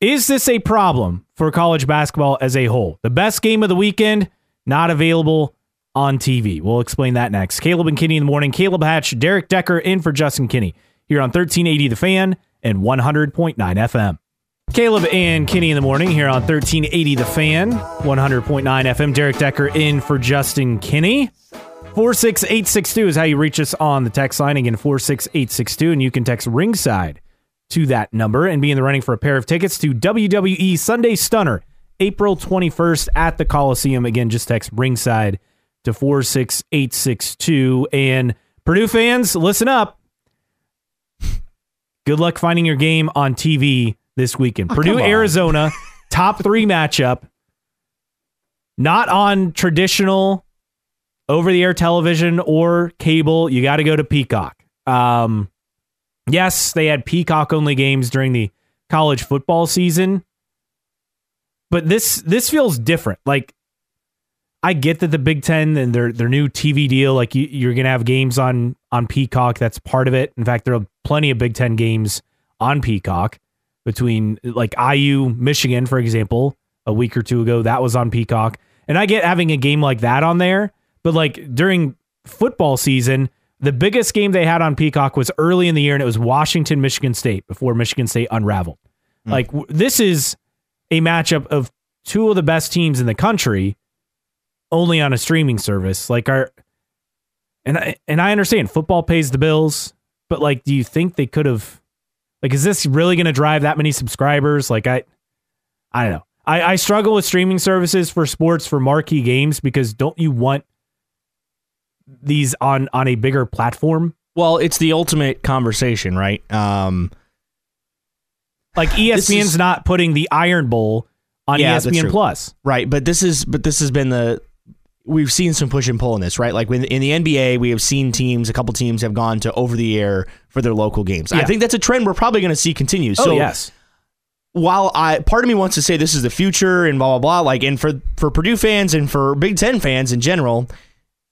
is this a problem for college basketball as a whole? The best game of the weekend not available on TV. We'll explain that next. Caleb and Kenny in the morning. Caleb Hatch, Derek Decker in for Justin Kenny here on 1380 The Fan and 100.9 FM. Caleb and Kenny in the morning here on 1380 The Fan, 100.9 FM. Derek Decker in for Justin Kenny. 46862 is how you reach us on the text line. Again, 46862. And you can text ringside to that number and be in the running for a pair of tickets to WWE Sunday Stunner, April 21st at the Coliseum. Again, just text ringside to 46862. And Purdue fans, listen up. Good luck finding your game on TV this weekend. Oh, Purdue, Arizona, top three matchup. Not on traditional over the air television or cable, you got to go to Peacock. Um, yes, they had Peacock only games during the college football season, but this this feels different. Like I get that the Big Ten and their their new TV deal, like you, you're gonna have games on on Peacock. That's part of it. In fact, there are plenty of Big Ten games on Peacock between like IU, Michigan, for example, a week or two ago. That was on Peacock, and I get having a game like that on there but like during football season, the biggest game they had on Peacock was early in the year, and it was Washington, Michigan State before Michigan State unraveled. Mm. Like w- this is a matchup of two of the best teams in the country, only on a streaming service. Like our, and I and I understand football pays the bills, but like, do you think they could have? Like, is this really going to drive that many subscribers? Like, I, I don't know. I, I struggle with streaming services for sports for marquee games because don't you want these on on a bigger platform. Well, it's the ultimate conversation, right? Um, like ESPN's is, not putting the Iron Bowl on yeah, ESPN Plus, right? But this is but this has been the we've seen some push and pull in this, right? Like when in the NBA, we have seen teams, a couple teams have gone to over the air for their local games. Yeah. I think that's a trend we're probably going to see continue. Oh, so yes. While I part of me wants to say this is the future and blah blah blah, like and for for Purdue fans and for Big Ten fans in general,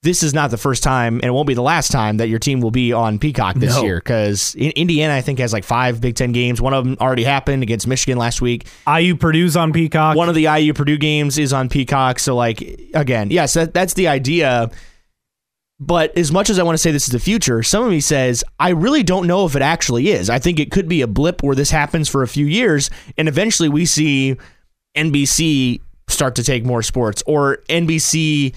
this is not the first time, and it won't be the last time that your team will be on Peacock this no. year. Because Indiana, I think, has like five Big Ten games. One of them already happened against Michigan last week. IU Purdue's on Peacock. One of the IU Purdue games is on Peacock. So, like, again, yes, that, that's the idea. But as much as I want to say this is the future, some of me says I really don't know if it actually is. I think it could be a blip where this happens for a few years, and eventually we see NBC start to take more sports or NBC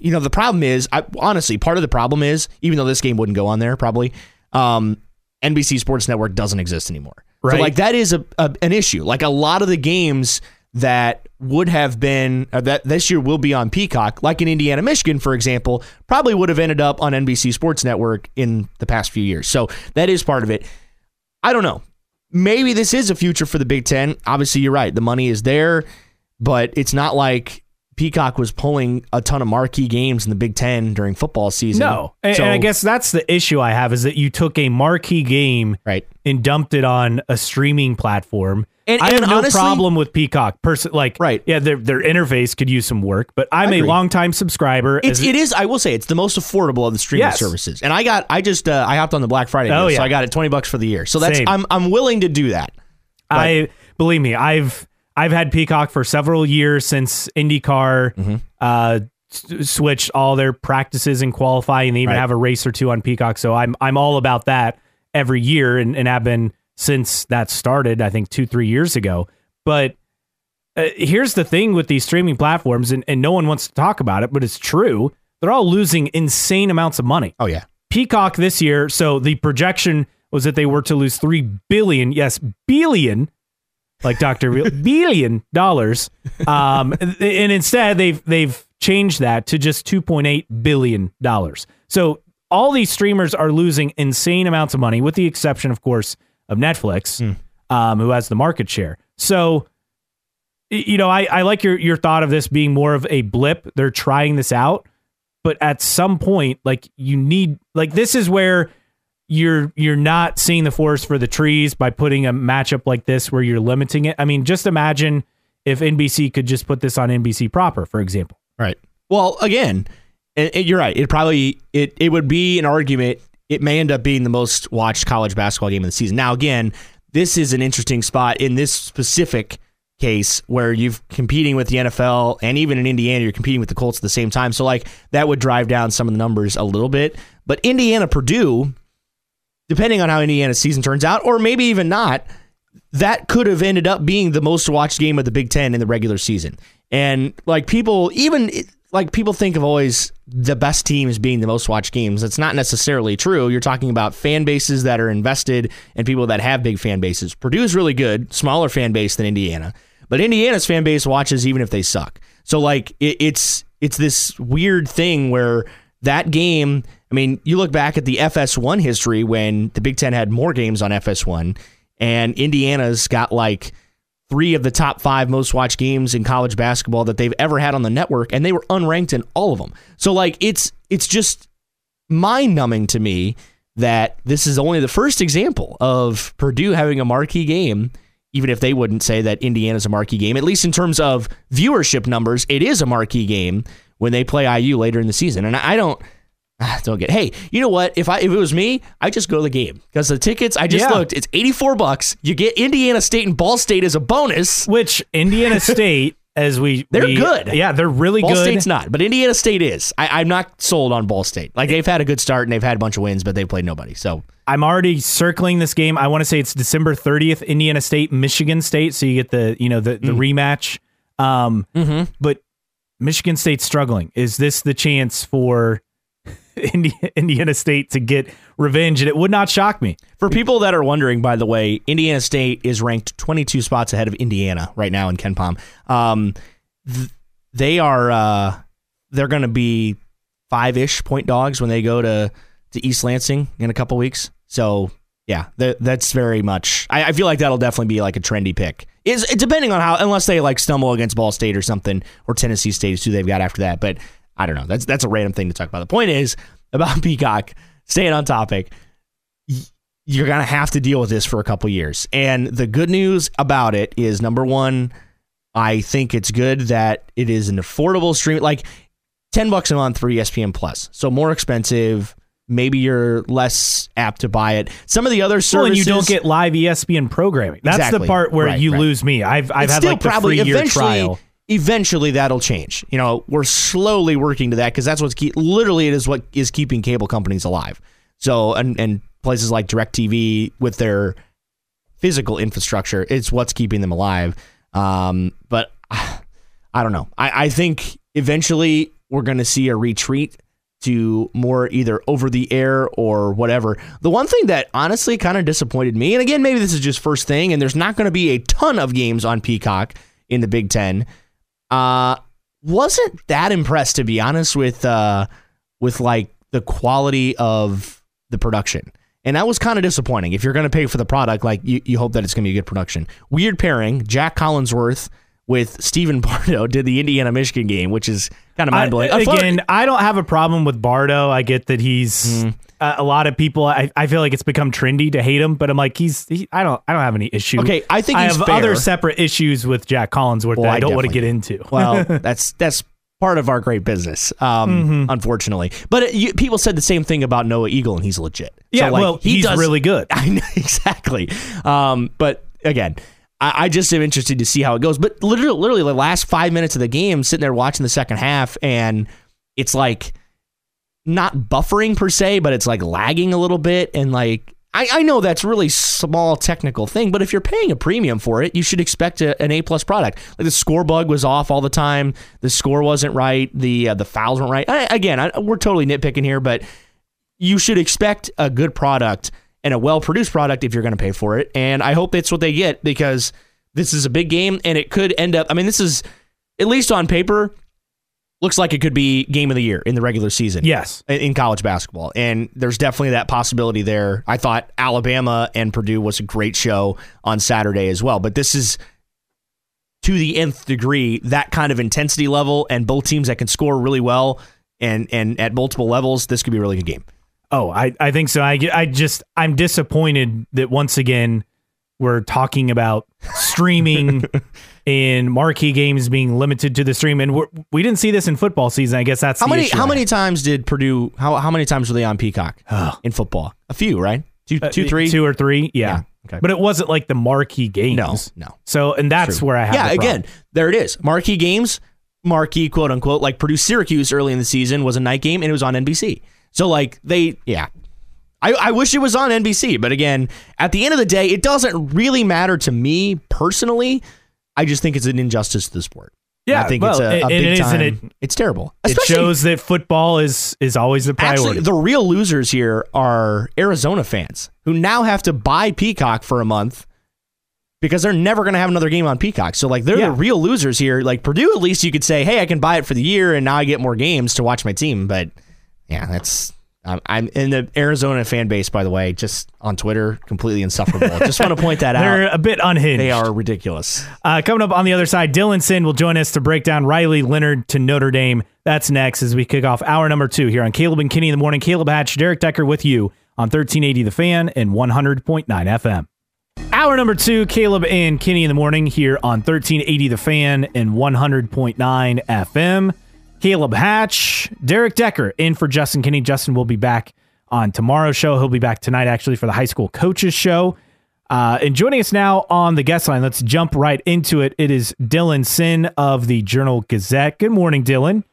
you know, the problem is, I, honestly, part of the problem is, even though this game wouldn't go on there, probably, um, NBC Sports Network doesn't exist anymore. Right. So, like, that is a, a, an issue. Like, a lot of the games that would have been uh, that this year will be on Peacock, like in Indiana, Michigan, for example, probably would have ended up on NBC Sports Network in the past few years. So that is part of it. I don't know. Maybe this is a future for the Big Ten. Obviously, you're right. The money is there, but it's not like Peacock was pulling a ton of marquee games in the Big Ten during football season. No, and, So- and I guess that's the issue I have is that you took a marquee game right. and dumped it on a streaming platform. And- I have no honestly- problem with Peacock. Person like Right. yeah, their their interface could use some work, but I'm a longtime subscriber. It's, it is. I will say it's the most affordable of the streaming Yes. services, and I got. I just. Uh, I hopped on the Black Friday, Oh, yeah. so I got it twenty bucks for the year. So that's. Same. I'm. I'm willing to do that. I believe me, I've I've had Peacock for several years since IndyCar Mm-hmm. uh, s- switched all their practices and qualifying. They even Right. have a race or two on Peacock, so I'm I'm all about that every year, and, and have been since that started. I think two three years ago. But uh, here's the thing with these streaming platforms, and, and no one wants to talk about it, but it's true. They're all losing insane amounts of money. Oh yeah. Peacock this year, so the projection was that they were to lose 3 billion, yes, billion, like Dr. Evil, billion dollars. Um, and instead they've they've changed that to just 2.8 billion dollars. So all these streamers are losing insane amounts of money with the exception of course of Netflix, um, who has the market share. So you know, I, I like your your thought of this being more of a blip. They're trying this out but at some point like you need like this is where you're you're not seeing the forest for the trees by putting a matchup like this where you're limiting it. I mean, just imagine if NBC could just put this on NBC proper, for example. Right. Well, again, and, and you're right. It probably it it would be an argument. It may end up being the most watched college basketball game of the season. Now, again, this is an interesting spot in this specific case where you're competing with the NFL and even in Indiana, you're competing with the Colts at the same time. So, like that would drive down some of the numbers a little bit. But Indiana, Purdue, depending on how Indiana's season turns out, or maybe even not, that could have ended up being the most watched game of the Big Ten in the regular season. And like people, even like people think of always the best teams being the most watched games. That's not necessarily true. You're talking about fan bases that are invested and people that have big fan bases. Purdue is really good, smaller fan base than Indiana, but Indiana's fan base watches even if they suck. So like it, it's it's this weird thing where that game. I mean, you look back at the FS1 history when the Big Ten had more games on FS1, and Indiana's got like three of the top five most watched games in college basketball that they've ever had on the network, and they were unranked in all of them. So like it's it's just mind numbing to me that this is only the first example of Purdue having a marquee game, even if they wouldn't say that Indiana's a marquee game, at least in terms of viewership numbers, it is a marquee game when they play IU later in the season. And I don't ah, don't get. Hey, you know what? If I if it was me, I just go to the game because the tickets. I just Yeah. looked. It's eighty four bucks. You get Indiana State and Ball State as a bonus. Which Indiana State, as we They're we- good. yeah, they're really Ball good. State's not, but Indiana State is. I, I'm not sold on Ball State. Like they've had a good start and they've had a bunch of wins, but they've played nobody. So I'm already circling this game. I want to say it's December 30th, Indiana State, Michigan State. So you get the you know the the rematch. Um, but Michigan State's struggling. Is this the chance for Indiana State to get revenge? And it would not shock me. For people that are wondering, by the way, Indiana State is ranked 22 spots ahead of Indiana right now in KenPom. Um, th- they are uh, they're going to be five ish point dogs when they go to to East Lansing in a couple weeks. So yeah, that, that's very much. I, I feel like that'll definitely be like a trendy pick. Is depending on how, unless they like stumble against Ball State or something, or Tennessee State is who they've got after that. But I don't know. That's that's a random thing to talk about. The point is about Peacock. Staying on topic you're to have to deal with this for a couple years. And the good news about it is number one, I think it's good that it is an affordable stream, like 10 bucks a month for ESPN Plus. So more expensive. Maybe you're less apt to buy it. Some of the other services. Well, and you don't get live ESPN programming. That's the part where Right, you right. lose me. I've I've it's had still like the probably free year eventually, trial. Eventually, that'll change. You know, we're slowly working to that because that's what's keep, literally it is what is keeping cable companies alive. So, and and places like DirecTV with their physical infrastructure, it's what's keeping them alive. Um, but I don't know. I, I think eventually we're going to see a retreat to more either over the air or whatever. The one thing that honestly kind of disappointed me, and again, maybe this is just first thing, and there's not going to be a ton of games on Peacock in the Big Ten. Uh, wasn't that impressed to be honest with uh, with like the quality of the production. And that was kind of disappointing. If you're going to pay for the product, like you, you hope that it's going to be a good production. Weird pairing. Jac Collinsworth with Stephen Bardo did the Indiana Michigan game, which is kind of mind blowing. Again, I don't have a problem with Bardo. I get that he's Mm. uh, a lot of people. I, I feel like it's become trendy to hate him, but I'm like he's. He, I don't. I don't have any issue. Okay, I think I he's have fair. other separate issues with Jac Collinsworth Well, that I I don't want to get into. well, that's that's part of our great business, um, unfortunately. But it, you, people said the same thing about Noah Eagle, and he's legit. yeah, So, like, well, he he's does, really good. I know exactly. Um, but again, I, I just am interested to see how it goes. But literally, literally, the last five minutes of the game, sitting there watching the second half, and it's like not buffering per se, but it's like lagging a little bit, and like. I, I know that's really small technical thing, but if you're paying a premium for it, you should expect a, an A plus product. Like the score bug was off all the time, the score wasn't right, the uh, the fouls weren't right. I, again, I, we're totally nitpicking here, but you should expect a good product and a well produced product if you're going to pay for it. And I hope that's what they get because this is a big game and it could end up. I mean, this is at least on paper looks like it could be game of the year in the regular season. Yes. in- In college basketball, and there's definitely that possibility there. I thought Alabama and Purdue was a great show on Saturday as well, but this is to the nth degree that kind of intensity level, and both teams that can score really well and and at multiple levels. This could be a really good game. Oh, I, I think so. I, I just I'm disappointed that once again we're talking about streaming and marquee games being limited to the stream, and we're, we didn't see this in football season. I guess that's How the many issue how I many have. times did Purdue? How how many times were they on Peacock in football? A few, right? Two, Uh, two, three. two or three. Yeah. Yeah, okay. But it wasn't like the marquee games. No, no. So, and that's where I have. yeah, the again, there it is. Marquee games, marquee quote unquote, like Purdue Syracuse early in the season was a night game and it was on NBC. So like they, yeah. I, I wish it was on NBC, but again, at the end of the day, it doesn't really matter to me personally. I just think it's an injustice to the sport. Yeah, I think well, it's a, a and- big and time. it- it's terrible. It shows that football is is always the priority. Actually, the real losers here are Arizona fans who now have to buy Peacock for a month because they're never going to have another game on Peacock. So, like, they're Yeah. the real losers here. Like, Purdue, at least you could say, hey, I can buy it for the year and now I get more games to watch my team. But yeah, that's. Um, I'm in the Arizona fan base, by the way, just on Twitter, completely insufferable. just want to point that out. They're a bit unhinged. They are ridiculous. Uh, coming up on the other side, Dylan Sinn will join us to break down Riley Leonard to Notre Dame. That's next as we kick off hour number two here on Caleb and Kenny in the morning. Caleb Hatch, Derek Decker with you on 1380 The Fan and 100.9 FM. Hour number two, Caleb and Kenny in the morning here on 1380 The Fan and 100.9 FM. Caleb Hatch, Derek Decker in for Justin Kenny. Justin will be back on tomorrow's show. He'll be back tonight, actually, for the high school coaches show. Uh, and joining us now on the guest line, let's jump right into it. It is Dylan Sinn of the Journal Gazette. Good morning, Dylan.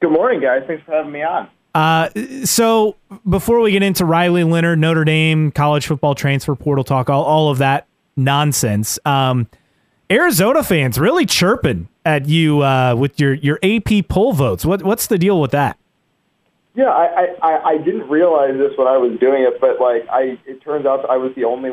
Good morning, guys. Thanks for having me on. Uh, so before we get into Riley Leonard, Notre Dame, college football transfer portal talk, all, all of that nonsense, um, Arizona fans really chirping at you uh, with your, your AP poll votes. What, what's the deal with that? Yeah, I, I, I- didn't realize this when I was doing it, but like I, it turns out I was the only,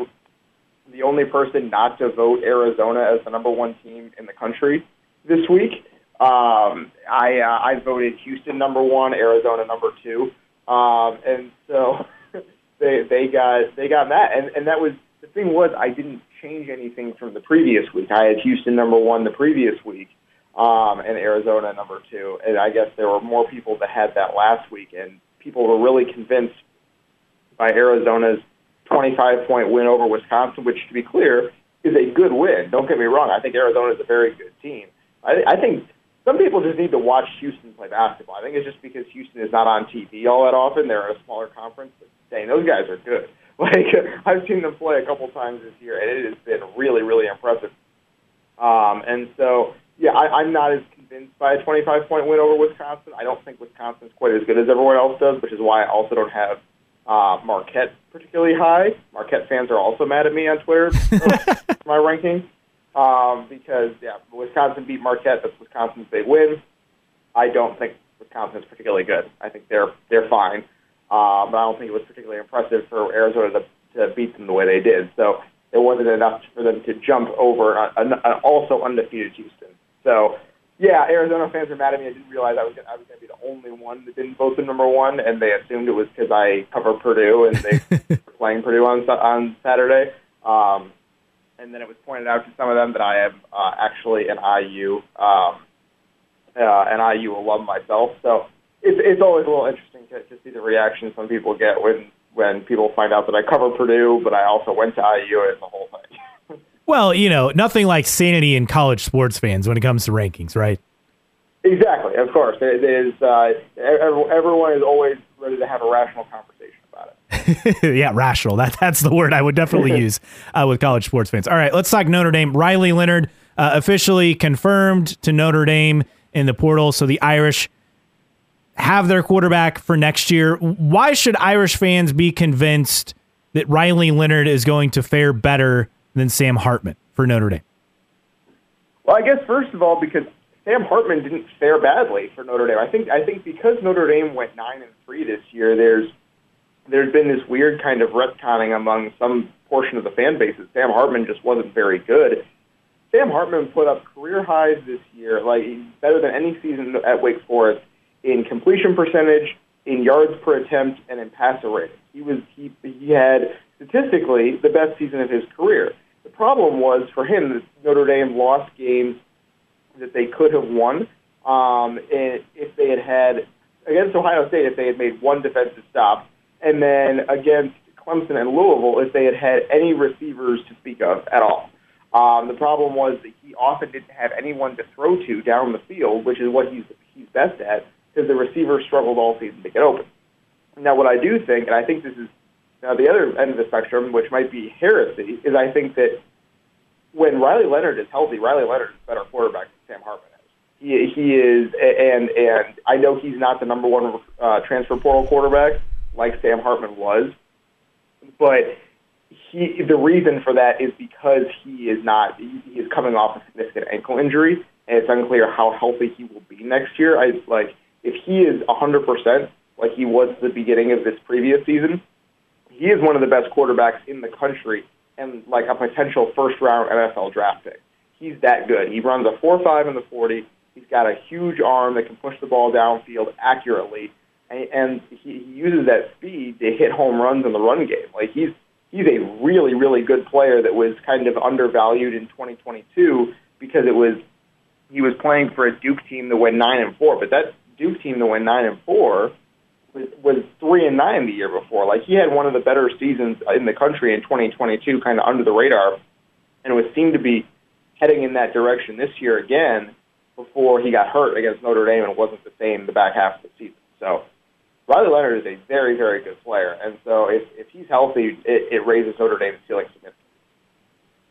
the only person not to vote Arizona as the number one team in the country this week. Um, I, uh, I voted Houston number one, Arizona number two, um, and so they, they got, they got that, and, and that was the thing was I didn't change anything from the previous week. I had Houston number one the previous week. um, and Arizona number two. And I guess there were more people that had that last week, and people were really convinced by Arizona's 25 point win over Wisconsin, which, to be clear, is a good win. Don't get me wrong. I think Arizona is a very good team. I, I think some people just need to watch Houston play basketball. I think it's just because Houston is not on TV all that often. They're a smaller conference. But dang, those guys are good. Like I've seen them play a couple times this year, and it has been really, really impressive. Um, and so, yeah, I, I'm not as convinced by a 25 point win over Wisconsin. I don't think Wisconsin's quite as good as everyone else does, which is why I also don't have uh, Marquette particularly high. Marquette fans are also mad at me on Twitter for my ranking um, because yeah, Wisconsin beat Marquette. That's Wisconsin's big win. I don't think Wisconsin's particularly good. I think they're they're fine, uh, but I don't think it was particularly impressive for Arizona to, to beat them the way they did. So it wasn't enough for them to jump over an, an also undefeated Houston. So yeah, Arizona fans are mad at me. I didn't realize I was gonna, I was going to be the only one that didn't vote the number one, and they assumed it was because I cover Purdue and they were playing Purdue on on Saturday. Um, and then it was pointed out to some of them that I am uh, actually an IU um, uh, an IU alum myself. So it's it's always a little interesting to, to see the reaction some people get when when people find out that I cover Purdue, but I also went to IU. It's the whole thing. well, you know, nothing like sanity in college sports fans when it comes to rankings, right? Exactly. Of course, it is. Uh, everyone is always ready to have a rational conversation about it. yeah, rational. That that's the word I would definitely use uh, with college sports fans. All right, let's talk Notre Dame. Riley Leonard uh, officially confirmed to Notre Dame in the portal, so the Irish have their quarterback for next year. Why should Irish fans be convinced that Riley Leonard is going to fare better than Sam Hartman for Notre Dame? Well, I guess first of all, because Sam Hartman didn't fare badly for Notre Dame. I think I think because Notre Dame went nine and three this year, there's there's been this weird kind of retconning among some portion of the fan base that Sam Hartman just wasn't very good. Sam Hartman put up career highs this year, like better than any season at Wake Forest in completion percentage, in yards per attempt, and in passer rating. He was he he had statistically the best season of his career. The problem was for him that Notre Dame lost games that they could have won um, if they had had against Ohio State if they had made one defensive stop, and then against Clemson and Louisville if they had had any receivers to speak of at all. Um, the problem was that he often didn't have anyone to throw to down the field, which is what he's he's best at, because the receivers struggled all season to get open. Now, what I do think, and I think this is now the other end of the spectrum, which might be heresy, is I think that when Riley Leonard is healthy, Riley Leonard is a better quarterback than Sam Hartman is. He, he is, and and I know he's not the number one uh, transfer portal quarterback like Sam Hartman was, but he the reason for that is because he is not he is coming off a significant ankle injury, and it's unclear how healthy he will be next year. I like if he is 100% like he was at the beginning of this previous season, he is one of the best quarterbacks in the country and like a potential first round NFL draft pick. He's that good. He runs a 4 5 in the 40. He's got a huge arm that can push the ball downfield accurately, and, and he, he uses that speed to hit home runs in the run game. Like he's he's a really really good player that was kind of undervalued in 2022 because it was he was playing for a Duke team that went nine and four, but that Duke team that went nine and four was, three and nine the year before. Like he had one of the better seasons in the country in 2022, kind of under the radar, and was seemed to be heading in that direction this year again before he got hurt against Notre Dame and wasn't the same the back half of the season. So Riley Leonard is a very, very good player, and so if, if he's healthy, it, it raises Notre Dame's ceiling significantly.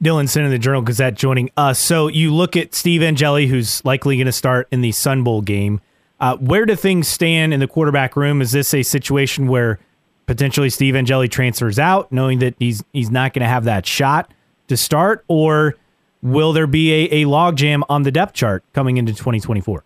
Dylan Sinn in the Journal Gazette joining us. So you look at Steve Angeli, who's likely going to start in the Sun Bowl game. Uh, where do things stand in the quarterback room? Is this a situation where potentially Steve Angeli transfers out, knowing that he's he's not going to have that shot to start, or will there be a, a logjam on the depth chart coming into 2024?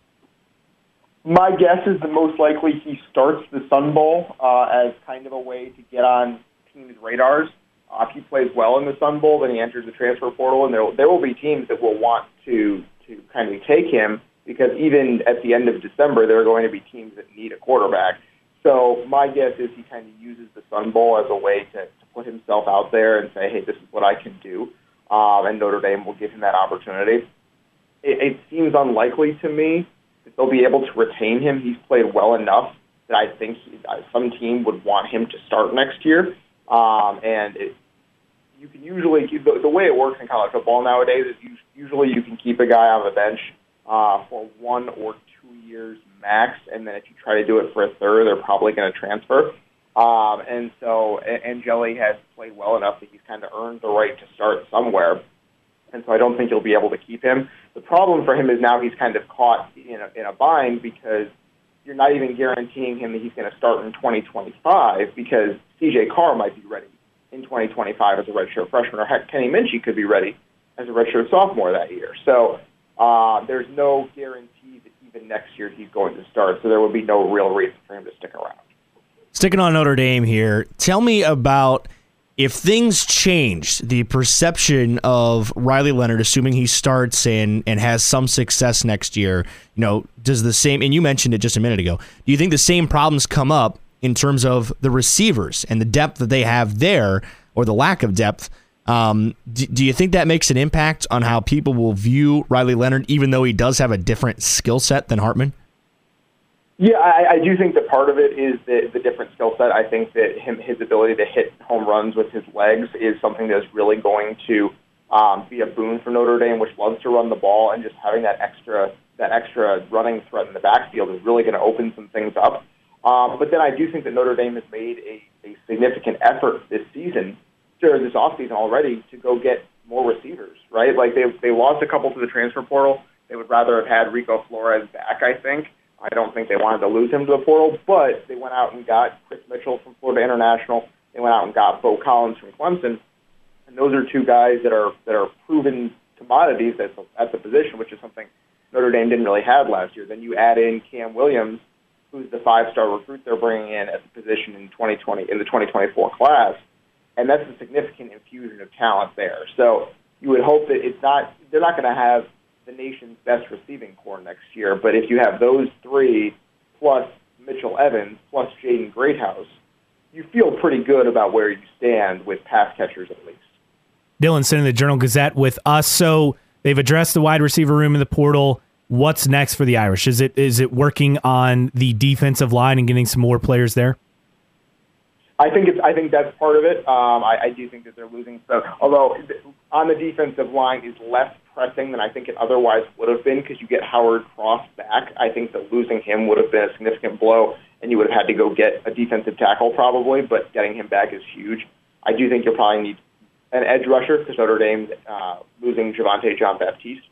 My guess is the most likely he starts the Sun Bowl uh, as kind of a way to get on teams' radars. Uh, if he plays well in the Sun Bowl, then he enters the transfer portal, and there there will be teams that will want to to kind of take him because even at the end of December, there are going to be teams that need a quarterback. So my guess is he kind of uses the Sun Bowl as a way to, to put himself out there and say, hey, this is what I can do. Um, and Notre Dame will give him that opportunity. It, it seems unlikely to me that they'll be able to retain him. He's played well enough that I think he, uh, some team would want him to start next year. Um, and it, you can usually, the, the way it works in college football nowadays is you, usually you can keep a guy on the bench uh, for one or two years max, and then if you try to do it for a third, they're probably going to transfer. Um, and so Angeli has played well enough that he's kind of earned the right to start somewhere. And so I don't think you'll be able to keep him. The problem for him is now he's kind of caught in a, in a bind because you're not even guaranteeing him that he's going to start in 2025 because CJ Carr might be ready in 2025 as a redshirt freshman, or heck, Kenny Minchey could be ready as a redshirt sophomore that year. So uh, there's no guarantee that even next year he's going to start, so there would be no real reason for him to stick around. Sticking on Notre Dame here, tell me about if things change, the perception of Riley Leonard, assuming he starts and, and has some success next year, you know, does the same, and you mentioned it just a minute ago, do you think the same problems come up in terms of the receivers and the depth that they have there, or the lack of depth, Um, do, do, you think that makes an impact on how people will view Riley Leonard, even though he does have a different skill set than Hartman? Yeah, I, I do think that part of it is the, the different skill set. I think that him his ability to hit home runs with his legs is something that's really going to um, be a boon for Notre Dame, which loves to run the ball, and just having that extra that extra running threat in the backfield is really going to open some things up. Um, but then I do think that Notre Dame has made a, a significant effort this season, or this offseason already, to go get more receivers, right? Like they they lost a couple to the transfer portal. They would rather have had Rico Flores back, I think. I don't think they wanted to lose him to the portal, but they went out and got Chris Mitchell from Florida International. They went out and got Beaux Collins from Clemson, and those are two guys that are that are proven commodities at the, at the position, which is something Notre Dame didn't really have last year. Then you add in Cam Williams, who's the five-star recruit they're bringing in at the position in 2020 in the 2024 class, and that's a significant infusion of talent there. So you would hope that it's not they're not going to have the nation's best receiving corps next year, but if you have those three plus Mitchell Evans plus Jaden Greathouse, you feel pretty good about where you stand with pass catchers at least. Dylan sending the Journal Gazette with us. So they've addressed the wide receiver room in the portal. What's next for the Irish? Is it is it working on the defensive line and getting some more players there? I think it's. I think that's part of it. Um, I, I do think that they're losing. So, although on the defensive line is less pressing than I think it otherwise would have been because you get Howard Cross back. I think that losing him would have been a significant blow, and you would have had to go get a defensive tackle probably. But getting him back is huge. I do think you'll probably need an edge rusher because Notre Dame uh, losing Javontae Jean-Baptiste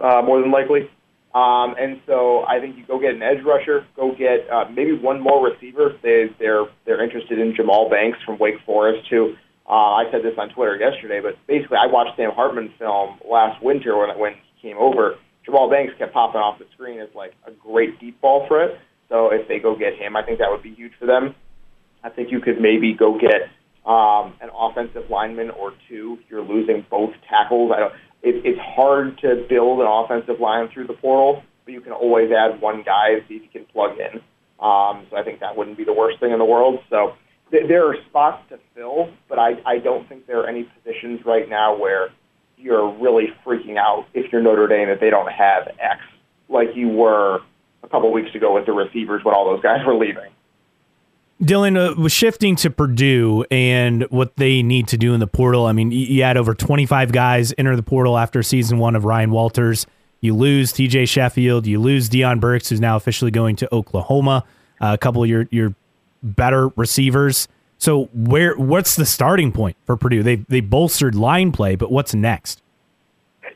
uh, more than likely. Um, and so I think you go get an edge rusher, go get uh, maybe one more receiver. They, they're they're interested in Jahmal Banks from Wake Forest too. Uh, I said this on Twitter yesterday, but basically I watched Sam Hartman film last winter when when he came over. Jahmal Banks kept popping off the screen as like a great deep ball threat. So if they go get him, I think that would be huge for them. I think you could maybe go get um, an offensive lineman or two. You're losing both tackles. I don't it, it's hard to build an offensive line through the portal, but you can always add one guy and see if you can plug in. Um, so I think that wouldn't be the worst thing in the world. So th- there are spots to fill, but I, I don't think there are any positions right now where you're really freaking out if you're Notre Dame that they don't have X like you were a couple weeks ago with the receivers when all those guys were leaving. Dylan uh, was shifting to Purdue and what they need to do in the portal. I mean, you had over 25 guys enter the portal after season one of Ryan Walters. You lose TJ Sheffield. You lose Deion Burks, who's now officially going to Oklahoma. Uh, a couple of your your better receivers. So where what's the starting point for Purdue? They they bolstered line play, but what's next?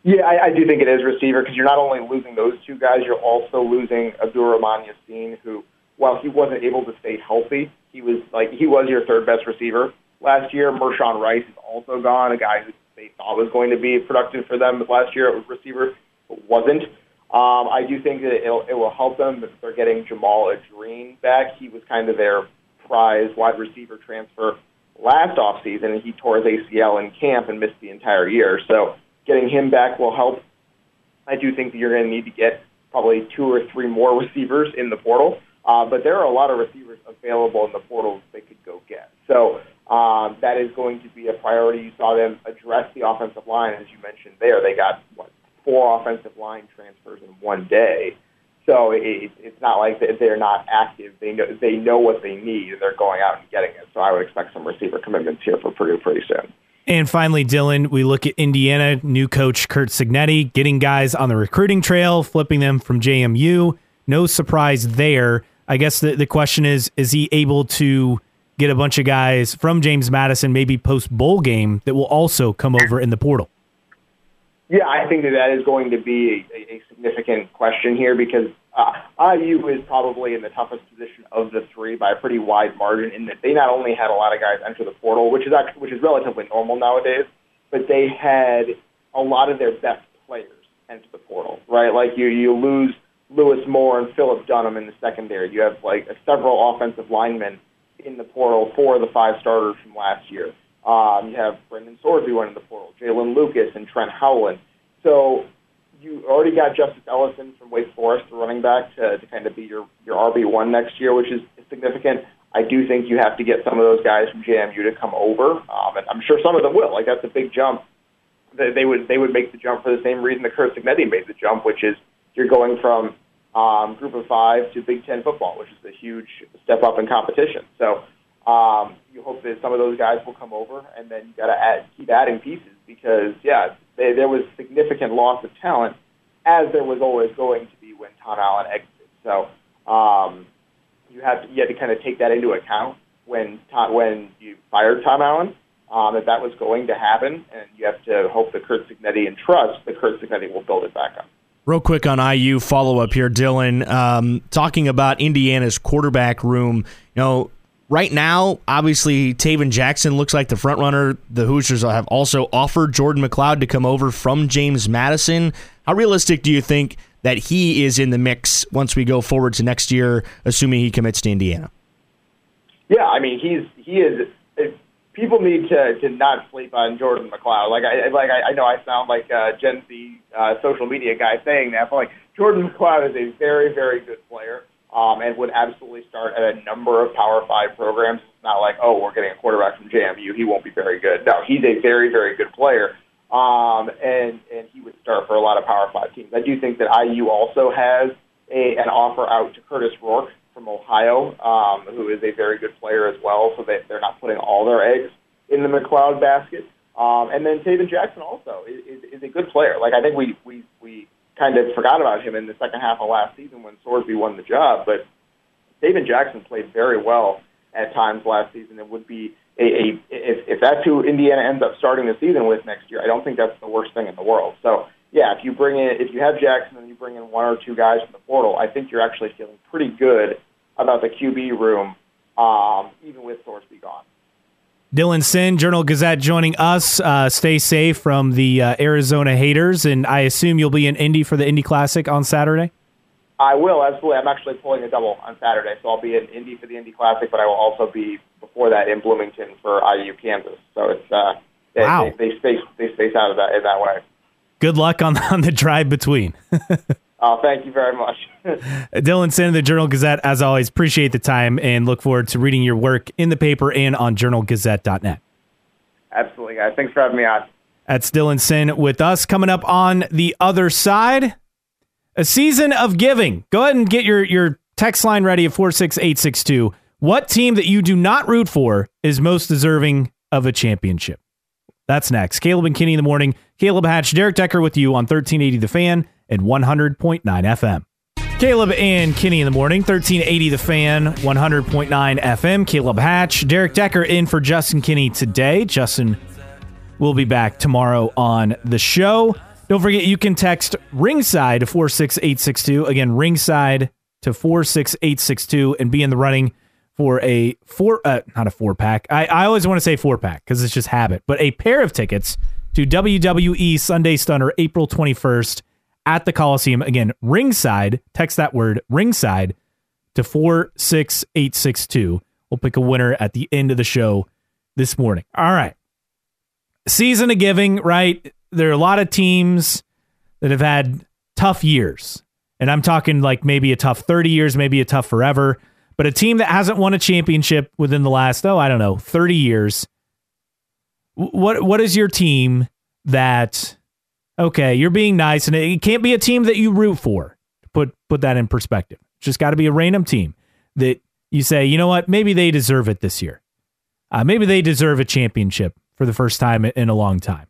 Yeah, I, I do think it is receiver because you're not only losing those two guys, you're also losing Abdur-Rahman Yaseen, who while he wasn't able to stay healthy, he was like he was your third best receiver last year. Mershawn Rice is also gone, a guy who they thought was going to be productive for them last year at receiver, but wasn't. Um, I do think that it'll, it will help them if they're getting Jamal Adrien back. He was kind of their prize wide receiver transfer last offseason, and he tore his ACL in camp and missed the entire year. So getting him back will help. I do think that you're going to need to get probably two or three more receivers in the portal. Uh, but there are a lot of receivers available in the portal they could go get. So um, that is going to be a priority. You saw them address the offensive line, as you mentioned there. They got what four offensive line transfers in one day. So it, it's not like they're not active. They know they know what they need, and they're going out and getting it. So I would expect some receiver commitments here for Purdue pretty soon. And finally, Dylan, we look at Indiana, new coach Curt Cignetti, getting guys on the recruiting trail, flipping them from JMU. No surprise there. I guess the, the question is is he able to get a bunch of guys from James Madison, maybe post bowl game, that will also come over in the portal? Yeah, I think that that is going to be a, a significant question here because uh, IU is probably in the toughest position of the three by a pretty wide margin in that they not only had a lot of guys enter the portal, which is actually, which is relatively normal nowadays, but they had a lot of their best players enter the portal, right? Like you, you lose Louis Moore and Phillip Dunham in the secondary. You have like several offensive linemen in the portal for the five starters from last year. Um, you have Brendan Sorsby went in the portal, Jaylin Lucas and Trent Howland. So you already got Justice Ellison from Wake Forest, the running back, to, to kind of be your, your RB1 next year, which is significant. I do think you have to get some of those guys from JMU to come over, um, and I'm sure some of them will. Like that's a big jump. They they would they would make the jump for the same reason that Curt Cignetti made the jump, which is you're going from um, Group of Five to Big Ten football, which is a huge step up in competition. So um, you hope that some of those guys will come over, and then you got to add, keep adding pieces because yeah, they, there was significant loss of talent, as there was always going to be when Tom Allen exited. So um, you have to, you had to kind of take that into account when Tom, when you fired Tom Allen. Um, that that was going to happen, and you have to hope that Curt Cignetti and trust that Curt Cignetti will build it back up. Real quick on IU follow up here, Dylan. Um, talking about Indiana's quarterback room. You know, right now, obviously, Tayven Jackson looks like the front runner. The Hoosiers have also offered Jordan McCloud to come over from James Madison. How realistic do you think that he is in the mix once we go forward to next year, assuming he commits to Indiana? Yeah, I mean, he's he is. People need to to not sleep on Jordan McCloud. Like I like I, I know I sound like a Gen Z uh, social media guy saying that, but like Jordan McCloud is a very very good player um, and would absolutely start at a number of Power Five programs. It's not like, oh, we're getting a quarterback from JMU. He won't be very good. No, he's a very, very good player, um, and and he would start for a lot of Power Five teams. I do think that IU also has a, an offer out to Kurtis Rourke from Ohio, um, who is a very good player as well. So they, they're not putting all their eggs in the McCloud basket. Um, and then Tayven Jackson also is, is, is a good player. Like I think we we we kind of forgot about him in the second half of last season when Sorsby won the job. But Tayven Jackson played very well at times last season and would be a, a if, if that's who Indiana ends up starting the season with next year, I don't think that's the worst thing in the world. So yeah, if you bring in if you have Jackson and you bring in one or two guys from the portal, I think you're actually feeling pretty good about the QB room, um, even with Sorsby gone. Dylan Sinn, Journal Gazette, joining us. Uh, stay safe from the uh, Arizona haters, and I assume you'll be in Indy for the Indy Classic on Saturday. I will absolutely. I'm actually pulling a double on Saturday, so I'll be in Indy for the Indy Classic, but I will also be before that in Bloomington for IU Kansas. So it's uh, they, wow. they, they space they space out of that in that way. Good luck on on the drive between. Oh, thank you very much. Dylan Sinn of the Journal Gazette, as always, appreciate the time and look forward to reading your work in the paper and on journalgazette.net. Absolutely, guys. Thanks for having me on. That's Dylan Sinn with us. Coming up on the other side, a season of giving. Go ahead and get your, your text line ready at 46862. What team that you do not root for is most deserving of a championship? That's next. Caleb and Kenny in the morning. Caleb Hatch, Derek Decker with you on 1380 The Fan and 100.9 FM. Caleb and Kenny in the morning, 1380 The Fan, 100.9 FM. Caleb Hatch, Derek Decker in for Justin Kenny today. Justin will be back tomorrow on the show. Don't forget, you can text ringside to 46862. Again, ringside to 46862 and be in the running for a four, uh, not a four pack. I, I always want to say four pack because it's just habit, but a pair of tickets to WWE Sunday Stunner April 21st at the Coliseum. Again, ringside, text that word ringside to 46862. We'll pick a winner at the end of the show this morning. All right. Season of giving, right? There are a lot of teams that have had tough years. And I'm talking like maybe a tough 30 years, maybe a tough forever. But a team that hasn't won a championship within the last, oh, I don't know, 30 years. What what is your team that okay, you're being nice, and it can't be a team that you root for. Put put that in perspective. It's just got to be a random team that you say, you know what, maybe they deserve it this year. Uh, maybe they deserve a championship for the first time in a long time.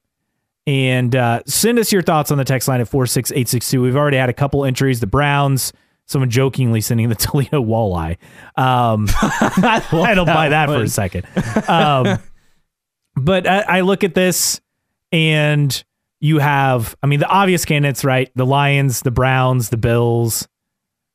And uh, send us your thoughts on the text line at 46862. We've already had a couple entries. The Browns, someone jokingly sending the Toledo walleye. Um, I don't buy that for a second. Um, but I, I look at this and you have, I mean, the obvious candidates, right? The Lions, the Browns, the Bills.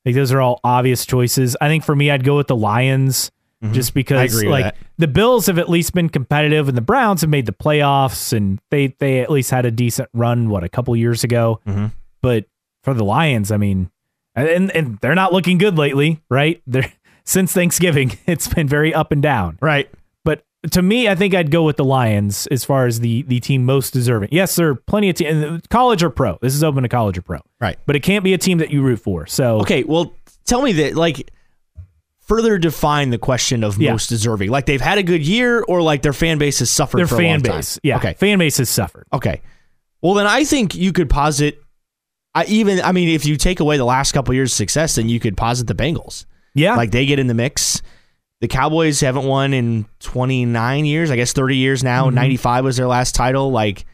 Like those are all obvious choices. I think for me, I'd go with the Lions mm-hmm. just because, like, the Bills have at least been competitive, and the Browns have made the playoffs, and they they at least had a decent run. What a couple years ago, mm-hmm. but for the Lions, I mean, and and they're not looking good lately, right? They're since Thanksgiving, it's been very up and down, right? But to me, I think I'd go with the Lions as far as the the team most deserving. Yes, there are plenty of teams, college or pro. This is open to college or pro, right? But it can't be a team that you root for. So okay, well, tell me that like further define the question of Yeah. most deserving. Like they've had a good year, or like their fan base has suffered. Their for a fan long time? base. Yeah. Okay. Fan base has suffered. Okay. Well, then I think you could posit. I even. I mean, if you take away the last couple years' of success, then you could posit the Bengals. Yeah. Like they get in the mix. The Cowboys haven't won in 29 years. I guess 30 years now. Mm-hmm. 95 was their last title. Like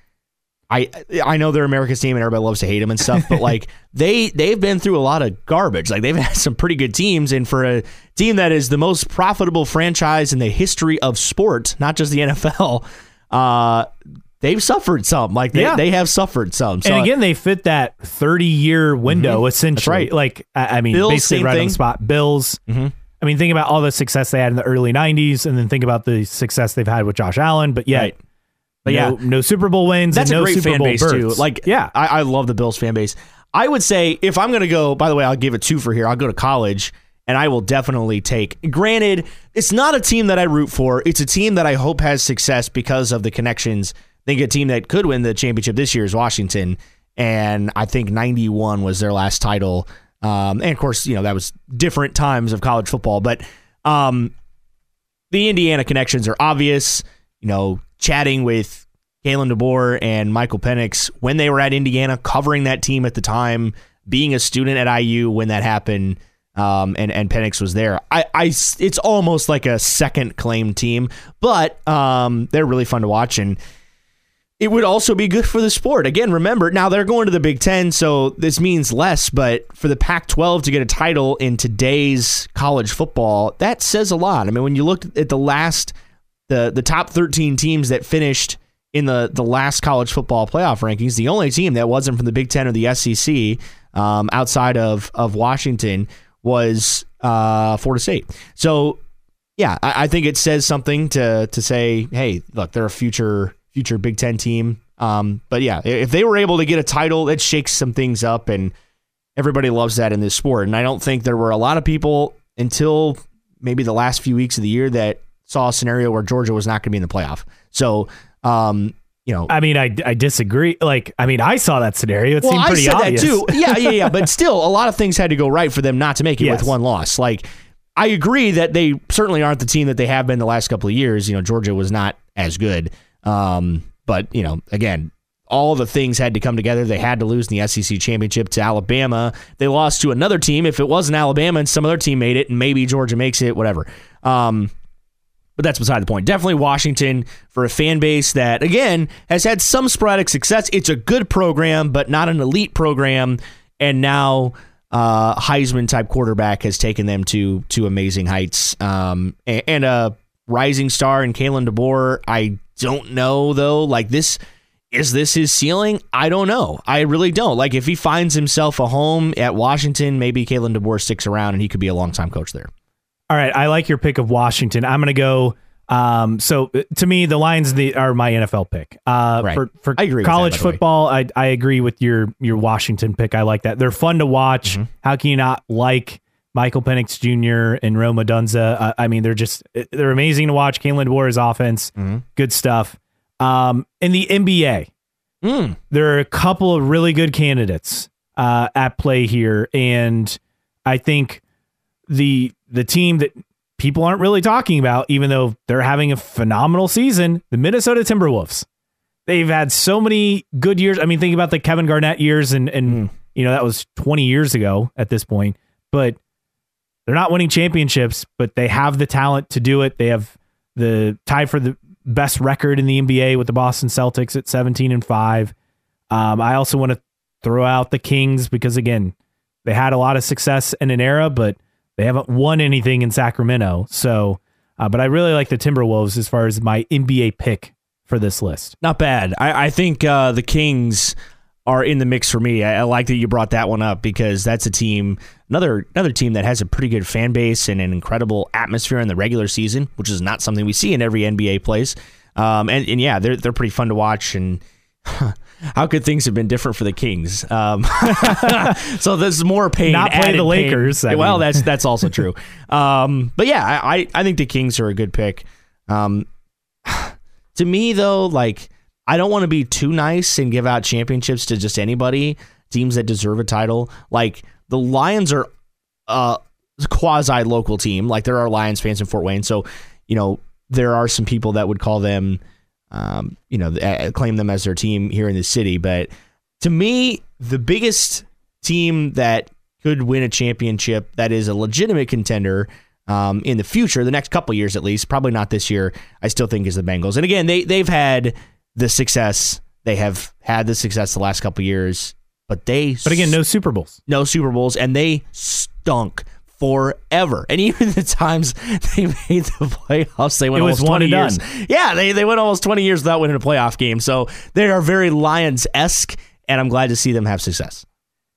I I know they're America's team and everybody loves to hate them and stuff, but like they they've been through a lot of garbage. Like they've had some pretty good teams and for a team that is the most profitable franchise in the history of sport, not just the NFL, uh they've suffered some. Like they, Yeah. they have suffered some. So and again, they fit that 30 year window essentially. right. Like, I, I mean, Bills, basically right on the spot. Bills. Mhm. I mean, think about all the success they had in the early 90s and then think about the success they've had with Josh Allen. But yeah, Right. but yeah. no, no Super Bowl wins. That's and a great Super fan Bowl base too. Like, yeah. I, I love the Bills fan base. I would say if I'm going to go, by the way, I'll give it two for here. I'll go to college, and I will definitely take. Granted, it's not a team that I root for. It's a team that I hope has success because of the connections. Think a team that could win the championship this year is Washington, and I think '91 was their last title. Um, and of course, you know that was different times of college football, but um, the Indiana connections are obvious. You know, chatting with Kalen DeBoer and Michael Penix when they were at Indiana, covering that team at the time, being a student at IU when that happened, um, and and Penix was there. I, I, it's almost like a second claim team, but um, they're really fun to watch and. It would also be good for the sport. Again, remember, now they're going to the Big Ten, so this means less, but for the Pac 12 to get a title in today's college football, that says a lot. I mean, when you look at the last, the, the top 13 teams that finished in the, the last college football playoff rankings, the only team that wasn't from the Big Ten or the SEC um, outside of, of Washington was uh, Florida State. So, yeah, I, I think it says something to to say, hey, look, they're a future future Big Ten team. Um, but yeah, if they were able to get a title, it shakes some things up, and everybody loves that in this sport. And I don't think there were a lot of people until maybe the last few weeks of the year that saw a scenario where Georgia was not going to be in the playoff. So, um, you know, I mean, I, I disagree. Like, I mean, I saw that scenario. It well, seemed I pretty said obvious. that too. Yeah, yeah, yeah. But still, a lot of things had to go right for them not to make it Yes. with one loss. Like, I agree that they certainly aren't the team that they have been the last couple of years. You know, Georgia was not as good. Um, but you know, again, all the things had to come together. They had to lose in the SEC championship to Alabama. They lost to another team. If it wasn't Alabama and some other team made it, and maybe Georgia makes it, whatever. Um, but that's beside the point. Definitely Washington for a fan base that, again, has had some sporadic success. It's a good program, but not an elite program. And now uh, Heisman type quarterback has taken them to to amazing heights. Um, and, and a rising star in Kalen DeBoer. I don't know though. Like this. Is this his ceiling? I don't know. I really don't. Like, if he finds himself a home at Washington, maybe Kalen DeBoer sticks around and he could be a long time coach there. All right, I like your pick of Washington. I'm going to go. Um, so to me, the Lions the, are my NFL pick. Uh, Right. For for I agree with that, college way. football, I I agree with your your Washington pick. I like that. They're fun to watch. Mm-hmm. How can you not like Michael Penix Jr. and Rome Odunze? Uh, I mean, they're just they're amazing to watch. Kalen DeBoer's offense, Mm-hmm. good stuff. Um, in the NBA, Mm. there are a couple of really good candidates uh, at play here, and I think the the team that people aren't really talking about, even though they're having a phenomenal season, the Minnesota Timberwolves. They've had so many good years. I mean, think about the Kevin Garnett years, and and you know that was twenty years ago at this point, but they're not winning championships, but they have the talent to do it. They have the tie for the best record in the NBA with the Boston Celtics at 17 and 5. Um, I also want to throw out the Kings because again, they had a lot of success in an era, but they haven't won anything in Sacramento. So, uh, but I really like the Timberwolves as far as my NBA pick for this list. Not bad. I, I think uh, the Kings are in the mix for me. I, I like that you brought that one up because that's a team, another another team that has a pretty good fan base and an incredible atmosphere in the regular season, which is not something we see in every NBA place. Um, and, and yeah, they're they're pretty fun to watch. And how could things have been different for the Kings? Um, so there's more pain. Not play the. Lakers, I well, that's that's also true. Um, but yeah, I, I I think the Kings are a good pick. Um, to me though, like I don't want to be too nice and give out championships to just anybody. Teams that deserve a title, like the Lions are a quasi local team. Like there are Lions fans in Fort Wayne, so you know there are some people that would call them, um, you know, claim them as their team here in the city. But to me, the biggest team that could win a championship that is a legitimate contender um, in the future, the next couple years at least, probably not this year. I still think is the Bengals. And again, they they've had the success. They have had the success the last couple years, but they But again, no Super Bowls. no Super Bowls, and they stunk forever. And even the times they made the playoffs, they went It was almost 20 years. done. Yeah, they, they went almost 20 years without winning a playoff game. So they are very Lions esque, and I'm glad to see them have success.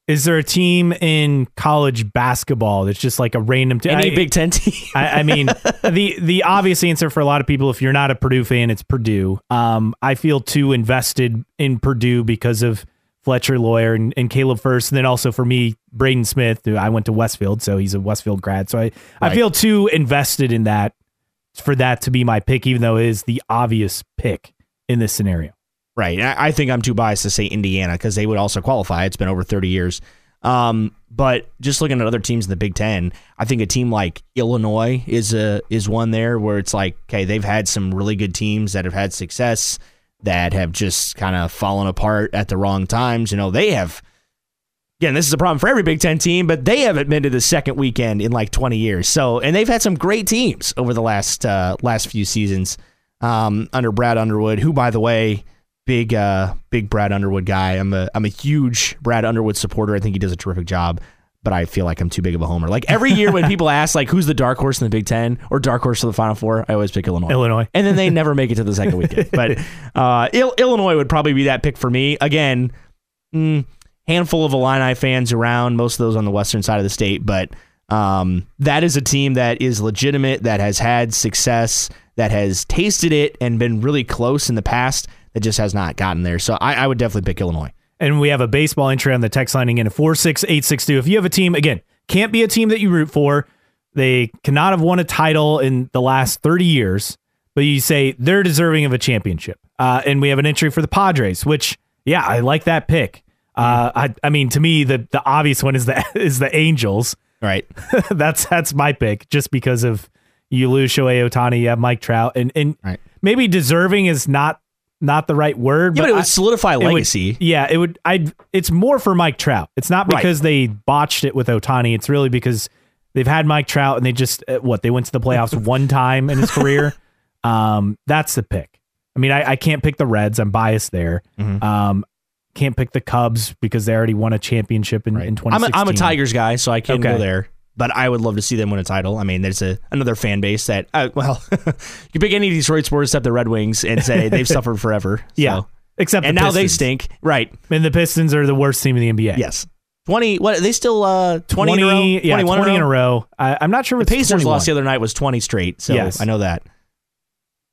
Is there a team in college basketball that's just like a random team? Any Big Ten team. I, I mean, the the obvious answer for a lot of people, if you're not a Purdue fan, it's Purdue. Um, I feel too invested in Purdue because of Fletcher Loyer and, and Caleb Furst, and then also for me, Braden Smith. Who I went to Westfield, so he's a Westfield grad. So I, I feel too invested in that for that to be my pick, even though it is the obvious pick in this scenario. Right. I I think I'm too biased to say Indiana because they would also qualify. It's been over 30 years. Um, but just looking at other teams in the Big Ten, I think a team like Illinois is a is one there where it's like, okay, they've had some really good teams that have had success that have just kind of fallen apart at the wrong times. You know, they have again, this is a problem for every Big Ten team, but they haven't been to the second weekend in like 20 years. So, and they've had some great teams over the last uh, last few seasons um, under Brad Underwood, who, by the way, big uh, big Brad Underwood guy. I'm a I'm a huge Brad Underwood supporter. I think he does a terrific job. But I feel like I'm too big of a homer. Like every year when people ask like who's the dark horse in the Big Ten or dark horse to the Final Four, I always pick Illinois Illinois. and then they never make it to the second weekend. But uh, Il- Illinois would probably be that pick for me. Again, mm, handful of Illini fans around, most of those on the western side of the state, but um, that is a team that is legitimate, that has had success, that has tasted it and been really close in the past, that just has not gotten there. So I, I would definitely pick Illinois. And we have a baseball entry on the text line in at 46862. If you have a team, again, can't be a team that you root for. They cannot have won a title in the last 30 years, but you say they're deserving of a championship. Uh, and we have an entry for the Padres, which, yeah, I like that pick. Uh, I, I mean, to me, the, the obvious one is the is the Angels. Right. that's that's my pick, just because of you lose Shohei Ohtani, you have Mike Trout, and and Right. maybe deserving is not not the right word, Yeah, but it I- would solidify it would- legacy. yeah, it would. I. It's more for Mike Trout. It's not Right. because they botched it with Ohtani. It's really because they've had Mike Trout and they just uh, what they went to the playoffs one time in his career. Um, that's the pick. I mean, I, I can't pick the Reds. I'm biased there. Mhm. Um, can't pick the Cubs because they already won a championship in, in I'm a, I'm a Tigers guy, so I can Okay. go there. But I would love to see them win a title. I mean, there's a another fan base that, uh, well, you pick any Detroit sports except the Red Wings and say they've suffered forever. So. Yeah, except and the now they stink. Right? And the Pistons are the worst team in the NBA. Yes. Twenty. What? Are they still uh, twenty, in a row? yeah, 21 20 in a row. I, I'm not sure The Pacers 21. lost the other night was twenty straight. So Yes. I know that.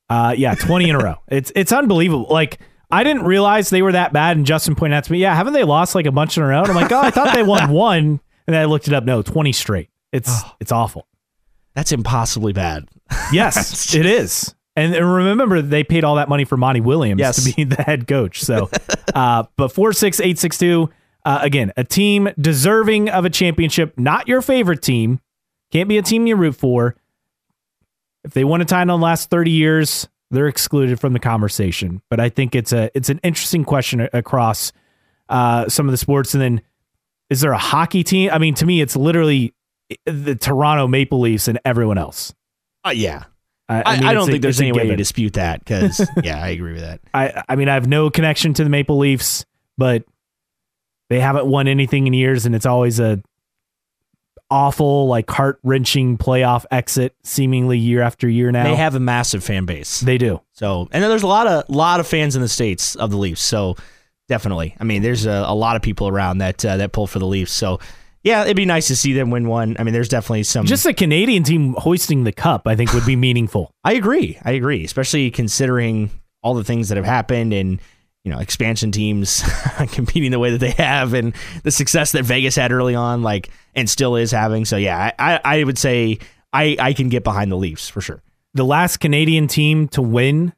Uh, yeah, 20 in a row. It's it's unbelievable. Like I didn't realize they were that bad. And Justin pointed out to me, yeah, haven't they lost like a bunch in a row? And I'm like, oh, I thought they won one. And then I looked it up. No, 20 straight. It's Oh. it's awful. That's impossibly bad. Yes, it is. And, and remember, they paid all that money for Monty Williams Yes. to be the head coach. So, uh, but four six eight six two. Uh, again, a team deserving of a championship, not your favorite team. Can't be a team you root for. If they won a title in the last 30 years, they're excluded from the conversation. But I think it's a it's an interesting question across uh, some of the sports. And then, is there a hockey team? I mean, to me, it's literally the Toronto Maple Leafs and everyone else. Uh, yeah. I, I, mean, I don't a- think there's any way to dispute that because yeah, I agree with that. I I mean, I have no connection to the Maple Leafs, but they haven't won anything in years, and it's always a awful, like heart wrenching playoff exit, seemingly year after year. Now They have a massive fan base. they do. So, and then there's a lot of lot of fans in the states of the Leafs. So, definitely, I mean, there's a, a lot of people around that uh, that pull for the Leafs. So, yeah, it'd be nice to see them win one. I mean, there's definitely some. Just a Canadian team hoisting the cup, I think, would be meaningful. I agree. I agree, especially considering all the things that have happened and you know expansion teams competing the way that they have and the success that Vegas had early on, like and still is having. So, yeah, I I, would say I I can get behind the Leafs for sure. The last Canadian team to win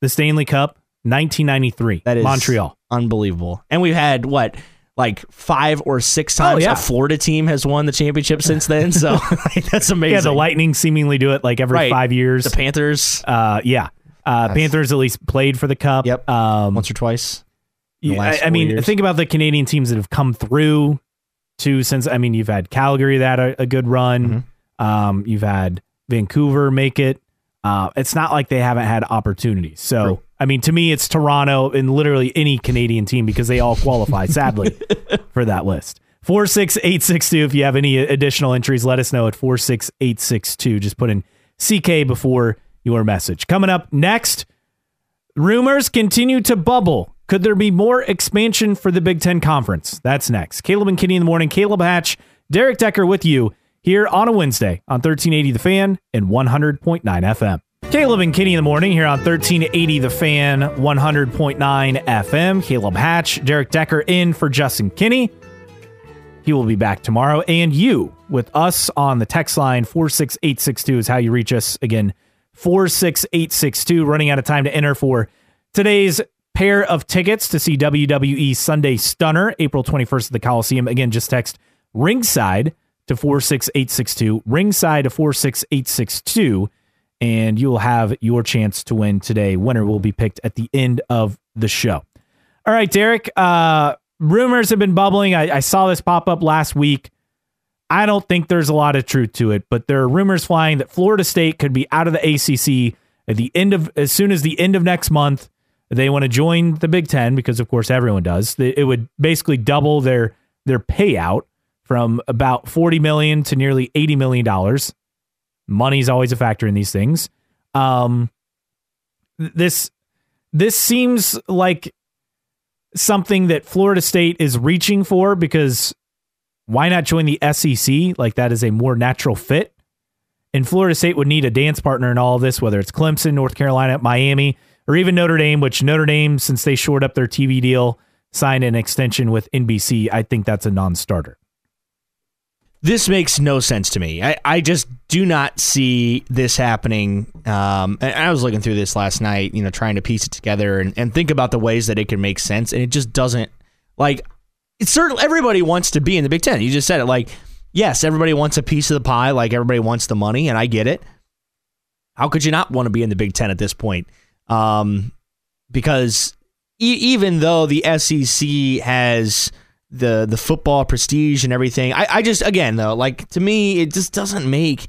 the Stanley Cup, 1993, That is Montreal. Unbelievable. And we've had what like five or six times. Oh, yeah. A Florida team has won the championship since then. So like, that's amazing. Yeah, the Lightning seemingly do it like every Right. five years. The Panthers uh, yeah. Uh, Panthers at least played for the cup. Yep. Um, once or twice. Yeah, I, I mean, years. think about the Canadian teams that have come through too. Since I mean, you've had Calgary that a, a good run. Mm-hmm. Um, you've had Vancouver make it. Uh, it's not like they haven't had opportunities. So True. I mean, to me, it's Toronto and literally any Canadian team because they all qualify. sadly, for that list. Four six eight six two. If you have any additional entries, let us know at four six eight six two. Just put in CK before your message. Coming up next. Rumors continue to bubble. Could there be more expansion for the Big Ten Conference? That's next. Caleb and Kenny in the morning. Caleb Hatch, Derek Decker with you here on a Wednesday on 1380 The Fan and 100.9 FM. Caleb and Kenny in the morning here on 1380 The Fan, 100.9 FM. Caleb Hatch, Derek Decker in for Justin Kenny. He will be back tomorrow. And you with us on the text line 46862 is how you reach us. Again, 46862. Running out of time to enter for today's pair of tickets to see WWE Sunday Stunner, April 21st at the Coliseum. Again, just text ringside to 46862. Ringside to 46862. And you'll have your chance to win today. Winner will be picked at the end of the show. All right, Derek. Uh, rumors have been bubbling. I, I saw this pop up last week. I don't think there's a lot of truth to it, but there are rumors flying that Florida State could be out of the ACC at the end of as soon as the end of next month. They want to join the Big Ten because, of course, everyone does. It would basically double their their payout from about forty million to nearly eighty million dollars. Money's always a factor in these things. Um, this this seems like something that Florida State is reaching for because why not join the SEC? Like that is a more natural fit. And Florida State would need a dance partner in all of this, whether it's Clemson, North Carolina, Miami, or even Notre Dame, which Notre Dame, since they shored up their TV deal, signed an extension with NBC. I think that's a non starter. This makes no sense to me. I, I just do not see this happening. Um, and I was looking through this last night, you know, trying to piece it together and, and think about the ways that it can make sense. And it just doesn't like it's certain everybody wants to be in the Big Ten. You just said it like, yes, everybody wants a piece of the pie, like everybody wants the money, and I get it. How could you not want to be in the Big Ten at this point? Um, because e- even though the SEC has the the football prestige and everything, I, I just again though, like to me, it just doesn't make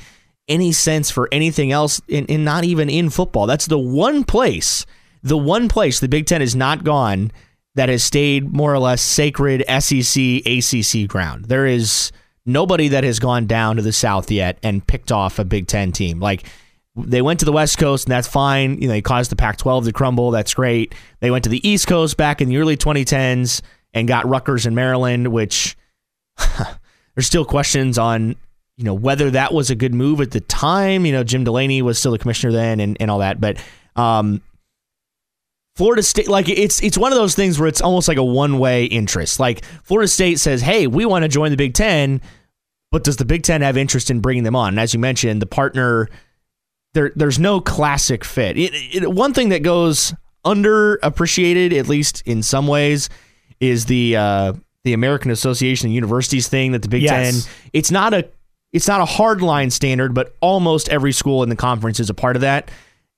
any sense for anything else, in, in not even in football. That's the one place, the one place the Big Ten has not gone that has stayed more or less sacred SEC ACC ground. There is nobody that has gone down to the South yet and picked off a Big Ten team like they went to the West Coast, and that's fine. You know, they caused the Pac-12 to crumble. That's great. They went to the East Coast back in the early 2010s and got Rutgers and Maryland, which there's still questions on, you know, whether that was a good move at the time. You know, Jim Delany was still the commissioner then, and, and all that. But um, Florida State, like it's it's one of those things where it's almost like a one way interest. Like Florida State says, "Hey, we want to join the Big Ten, but does the Big Ten have interest in bringing them on?" And as you mentioned, the partner there there's no classic fit. It, it, one thing that goes underappreciated, at least in some ways, is the uh, the American Association of Universities thing that the Big Yes. Ten. It's not a it's not a hard line standard, but almost every school in the conference is a part of that.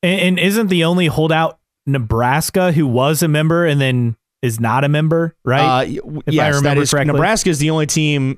And, and isn't the only holdout Nebraska who was a member and then is not a member, right? Uh, If yes, that remember is correctly. Nebraska is the only team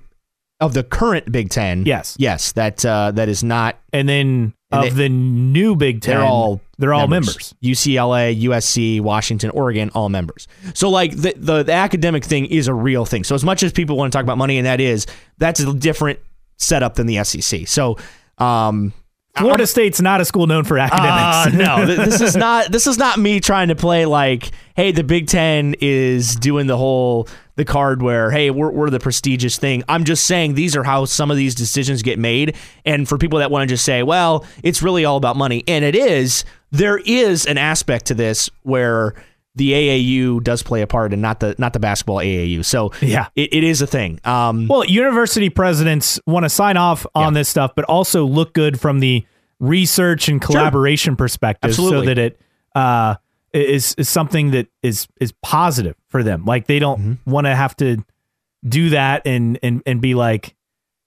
of the current Big Ten. Yes. yes, that uh, that is not. and then And of they- the new Big Ten, They're all they're all members. UCLA, USC, Washington, Oregon, all members. So like the, the the academic thing is a real thing. So as much as people want to talk about money, and that is that's a different setup than the SEC. So um, Florida State's not a school known for academics. uh, no, this is not this is not me trying to play like, hey, the Big Ten is doing the whole the card where, hey, we're we're the prestigious thing. I'm just saying these are how some of these decisions get made. And for people that want to just say, well, it's really all about money, and it is. There is an aspect to this where the AAU does play a part, and not the not the basketball AAU. So Yeah. it, it is a thing. Um, Well, university presidents want to sign off on this stuff, but also look good from the research and collaboration perspective, so that it uh, is is something that is is positive for them. Like they don't Mm-hmm. want to have to do that and and and be like,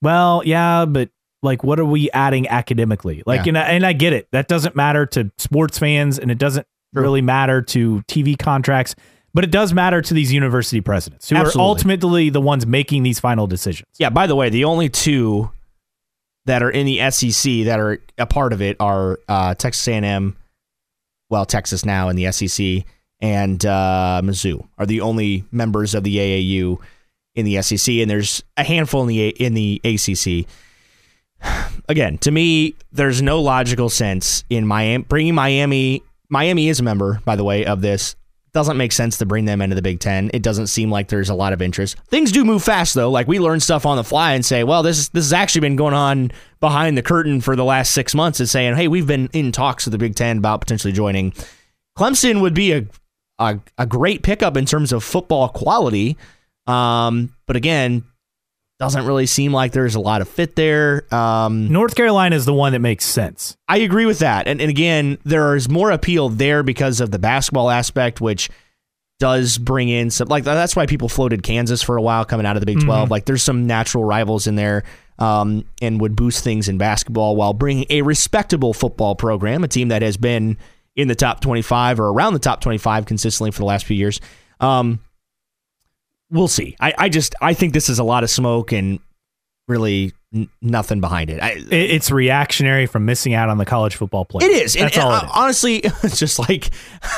well, yeah, but like, what are we adding academically? Like, Yeah. and I, and I get it. That doesn't matter to sports fans, and it doesn't True. really matter to TV contracts, but it does matter to these university presidents who Absolutely. are ultimately the ones making these final decisions. Yeah, by the way, the only two that are in the SEC that are a part of it are uh, Texas A&M, well, Texas now in the SEC, and uh, Mizzou are the only members of the AAU in the SEC, and there's a handful in the A- in the ACC. Again, to me, there's no logical sense in Miami bringing Miami. Miami is a member, by the way, of this. Doesn't make sense to bring them into the Big Ten. It doesn't seem like there's a lot of interest. Things do move fast though. Like we learn stuff on the fly and say, well, this is this has actually been going on behind the curtain for the last six months. Is saying, hey, we've been in talks with the Big Ten about potentially joining. Clemson would be a a, a great pickup in terms of football quality. Um, but again, doesn't really seem like there's a lot of fit there. Um, North Carolina is the one that makes sense. I agree with that. And, and again, there is more appeal there because of the basketball aspect, which does bring in some like that's why people floated Kansas for a while coming out of the Big 12. Like there's some natural rivals in there um, and would boost things in basketball while bringing a respectable football program, a team that has been in the top 25 or around the top 25 consistently for the last few years. Um, we'll see. I, I just I think this is a lot of smoke and really n- nothing behind it. I, it's reactionary from missing out on the college football play. it is. That's and, all uh, it is. honestly, it's just like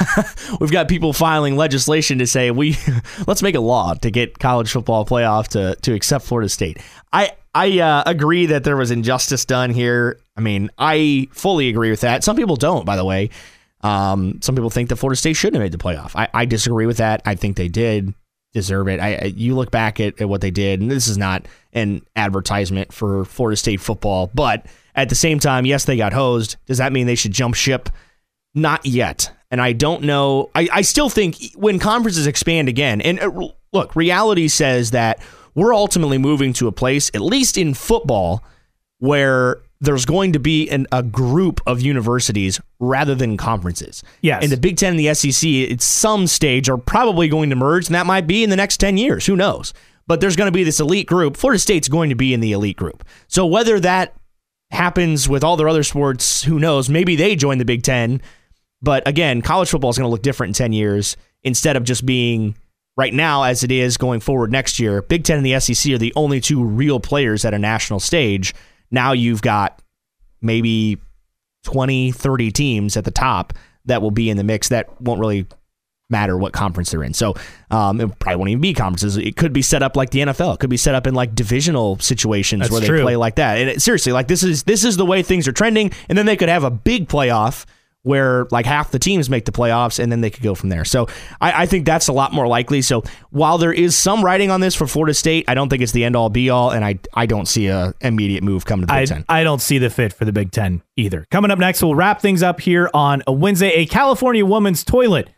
we've got people filing legislation to say we let's make a law to get college football playoff to to accept Florida State. I I uh, agree that there was injustice done here. I mean, I fully agree with that. Some people don't, by the way. Um, some people think that Florida State shouldn't have made the playoff. I, I disagree with that. I think they did deserve it. I, you look back at, at what they did, and this is not an advertisement for Florida State football, but at the same time, yes, they got hosed. Does that mean they should jump ship? Not yet. And I don't know. I, I still think when conferences expand again, and uh, look, reality says that we're ultimately moving to a place, at least in football, where there's going to be an, a group of universities rather than conferences. Yes. And the Big Ten and the SEC at some stage are probably going to merge, and that might be in the next 10 years. Who knows? But there's going to be this elite group. Florida State's going to be in the elite group. So whether that happens with all their other sports, who knows? Maybe they join the Big Ten. But again, college football is going to look different in 10 years instead of just being right now as it is going forward next year. Big Ten and the SEC are the only two real players at a national stage. Now you've got maybe 20, 30 teams at the top that will be in the mix that won't really matter what conference they're in. So um, it probably won't even be conferences. It could be set up like the NFL. It could be set up in like divisional situations That's where they play like that. And it, seriously, like this is this is the way things are trending. And then they could have a big playoff where like half the teams make the playoffs and then they could go from there. So I, I think that's a lot more likely. So while there is some writing on this for Florida State, I don't think it's the end all be all, and I I don't see a immediate move coming to the I, Big Ten. I don't see the fit for the Big Ten either. Coming up next, we'll wrap things up here on a Wednesday. A California woman's toilet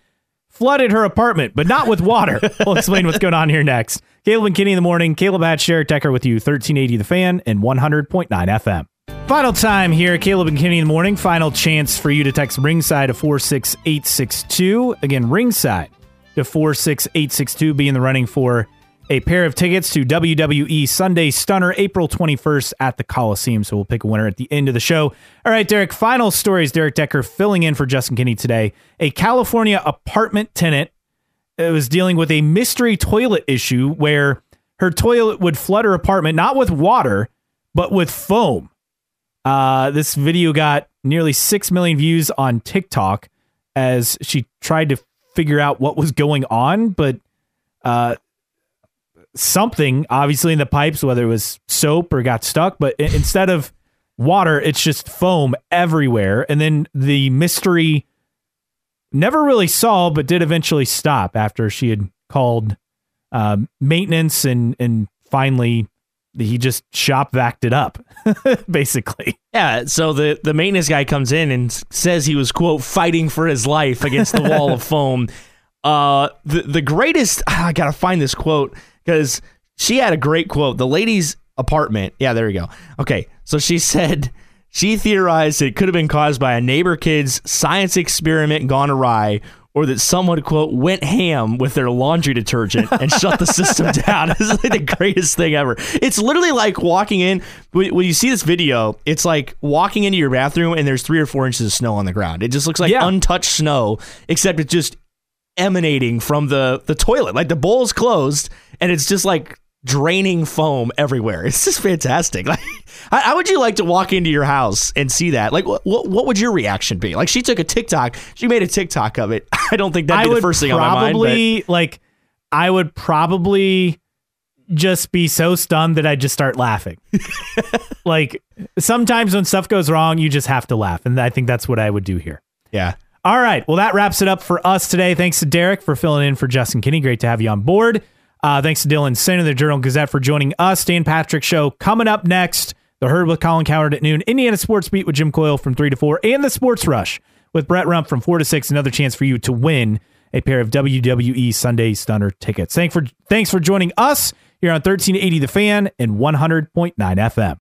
flooded her apartment, but not with water. we'll explain what's going on here next. Caleb and Kenny in the morning. Caleb at Sherrick Decker with you, 1380 The Fan and 100.9 FM. Final time here, Caleb and Kenny in the morning. Final chance for you to text ringside to 46862. Again, ringside to 46862. Be in the running for a pair of tickets to WWE Sunday Stunner April 21st at the Coliseum. So we'll pick a winner at the end of the show. All right, Derek, final stories. Derek Decker filling in for Justin Kenny today. A California apartment tenant uh, was dealing with a mystery toilet issue where her toilet would flood her apartment, not with water, but with foam. Uh, this video got nearly 6 million views on TikTok as she tried to figure out what was going on, but uh, something obviously in the pipes, whether it was soap or got stuck, but instead of water, it's just foam everywhere. And then the mystery never really solved, but did eventually stop after she had called um, maintenance and and finally he just shop vacked it up, basically. Yeah, so the the maintenance guy comes in and says he was quote fighting for his life against the wall of foam. Uh, the the greatest I gotta find this quote because she had a great quote. The lady's apartment. Yeah, there we go. Okay, so she said she theorized it could have been caused by a neighbor kid's science experiment gone awry, or that someone quote went ham with their laundry detergent and shut the system down. This is like the greatest thing ever. It's literally like walking in when you see this video. It's like walking into your bathroom and there's three or four inches of snow on the ground. It just looks like Yeah. untouched snow, except it's just emanating from the the toilet. Like the bowl's closed and it's just like draining foam everywhere. It's just fantastic. Like, how, would you like to walk into your house and see that? Like, what what, would your reaction be? Like, she took a TikTok. She made a TikTok of it. I don't think that'd I be the first thing on my mind. probably like I would probably just be so stunned that I just start laughing. like sometimes when stuff goes wrong, you just have to laugh, and I think that's what I would do here. Yeah, All right. Well, that wraps it up for us today. Thanks to Derek for filling in for Justin Kenny. Great to have you on board. Uh, thanks to Dylan Sinn of the Journal Gazette for joining us. Dan Patrick Show coming up next. The Herd with Colin Cowherd at noon. Indiana Sports Beat with Jim Coyle from 3 to 4. And the Sports Rush with Brett Rump from 4 to 6. Another chance for you to win a pair of WWE Sunday Stunner tickets. Thanks for, thanks for joining us here on 1380 The Fan and 100.9 FM.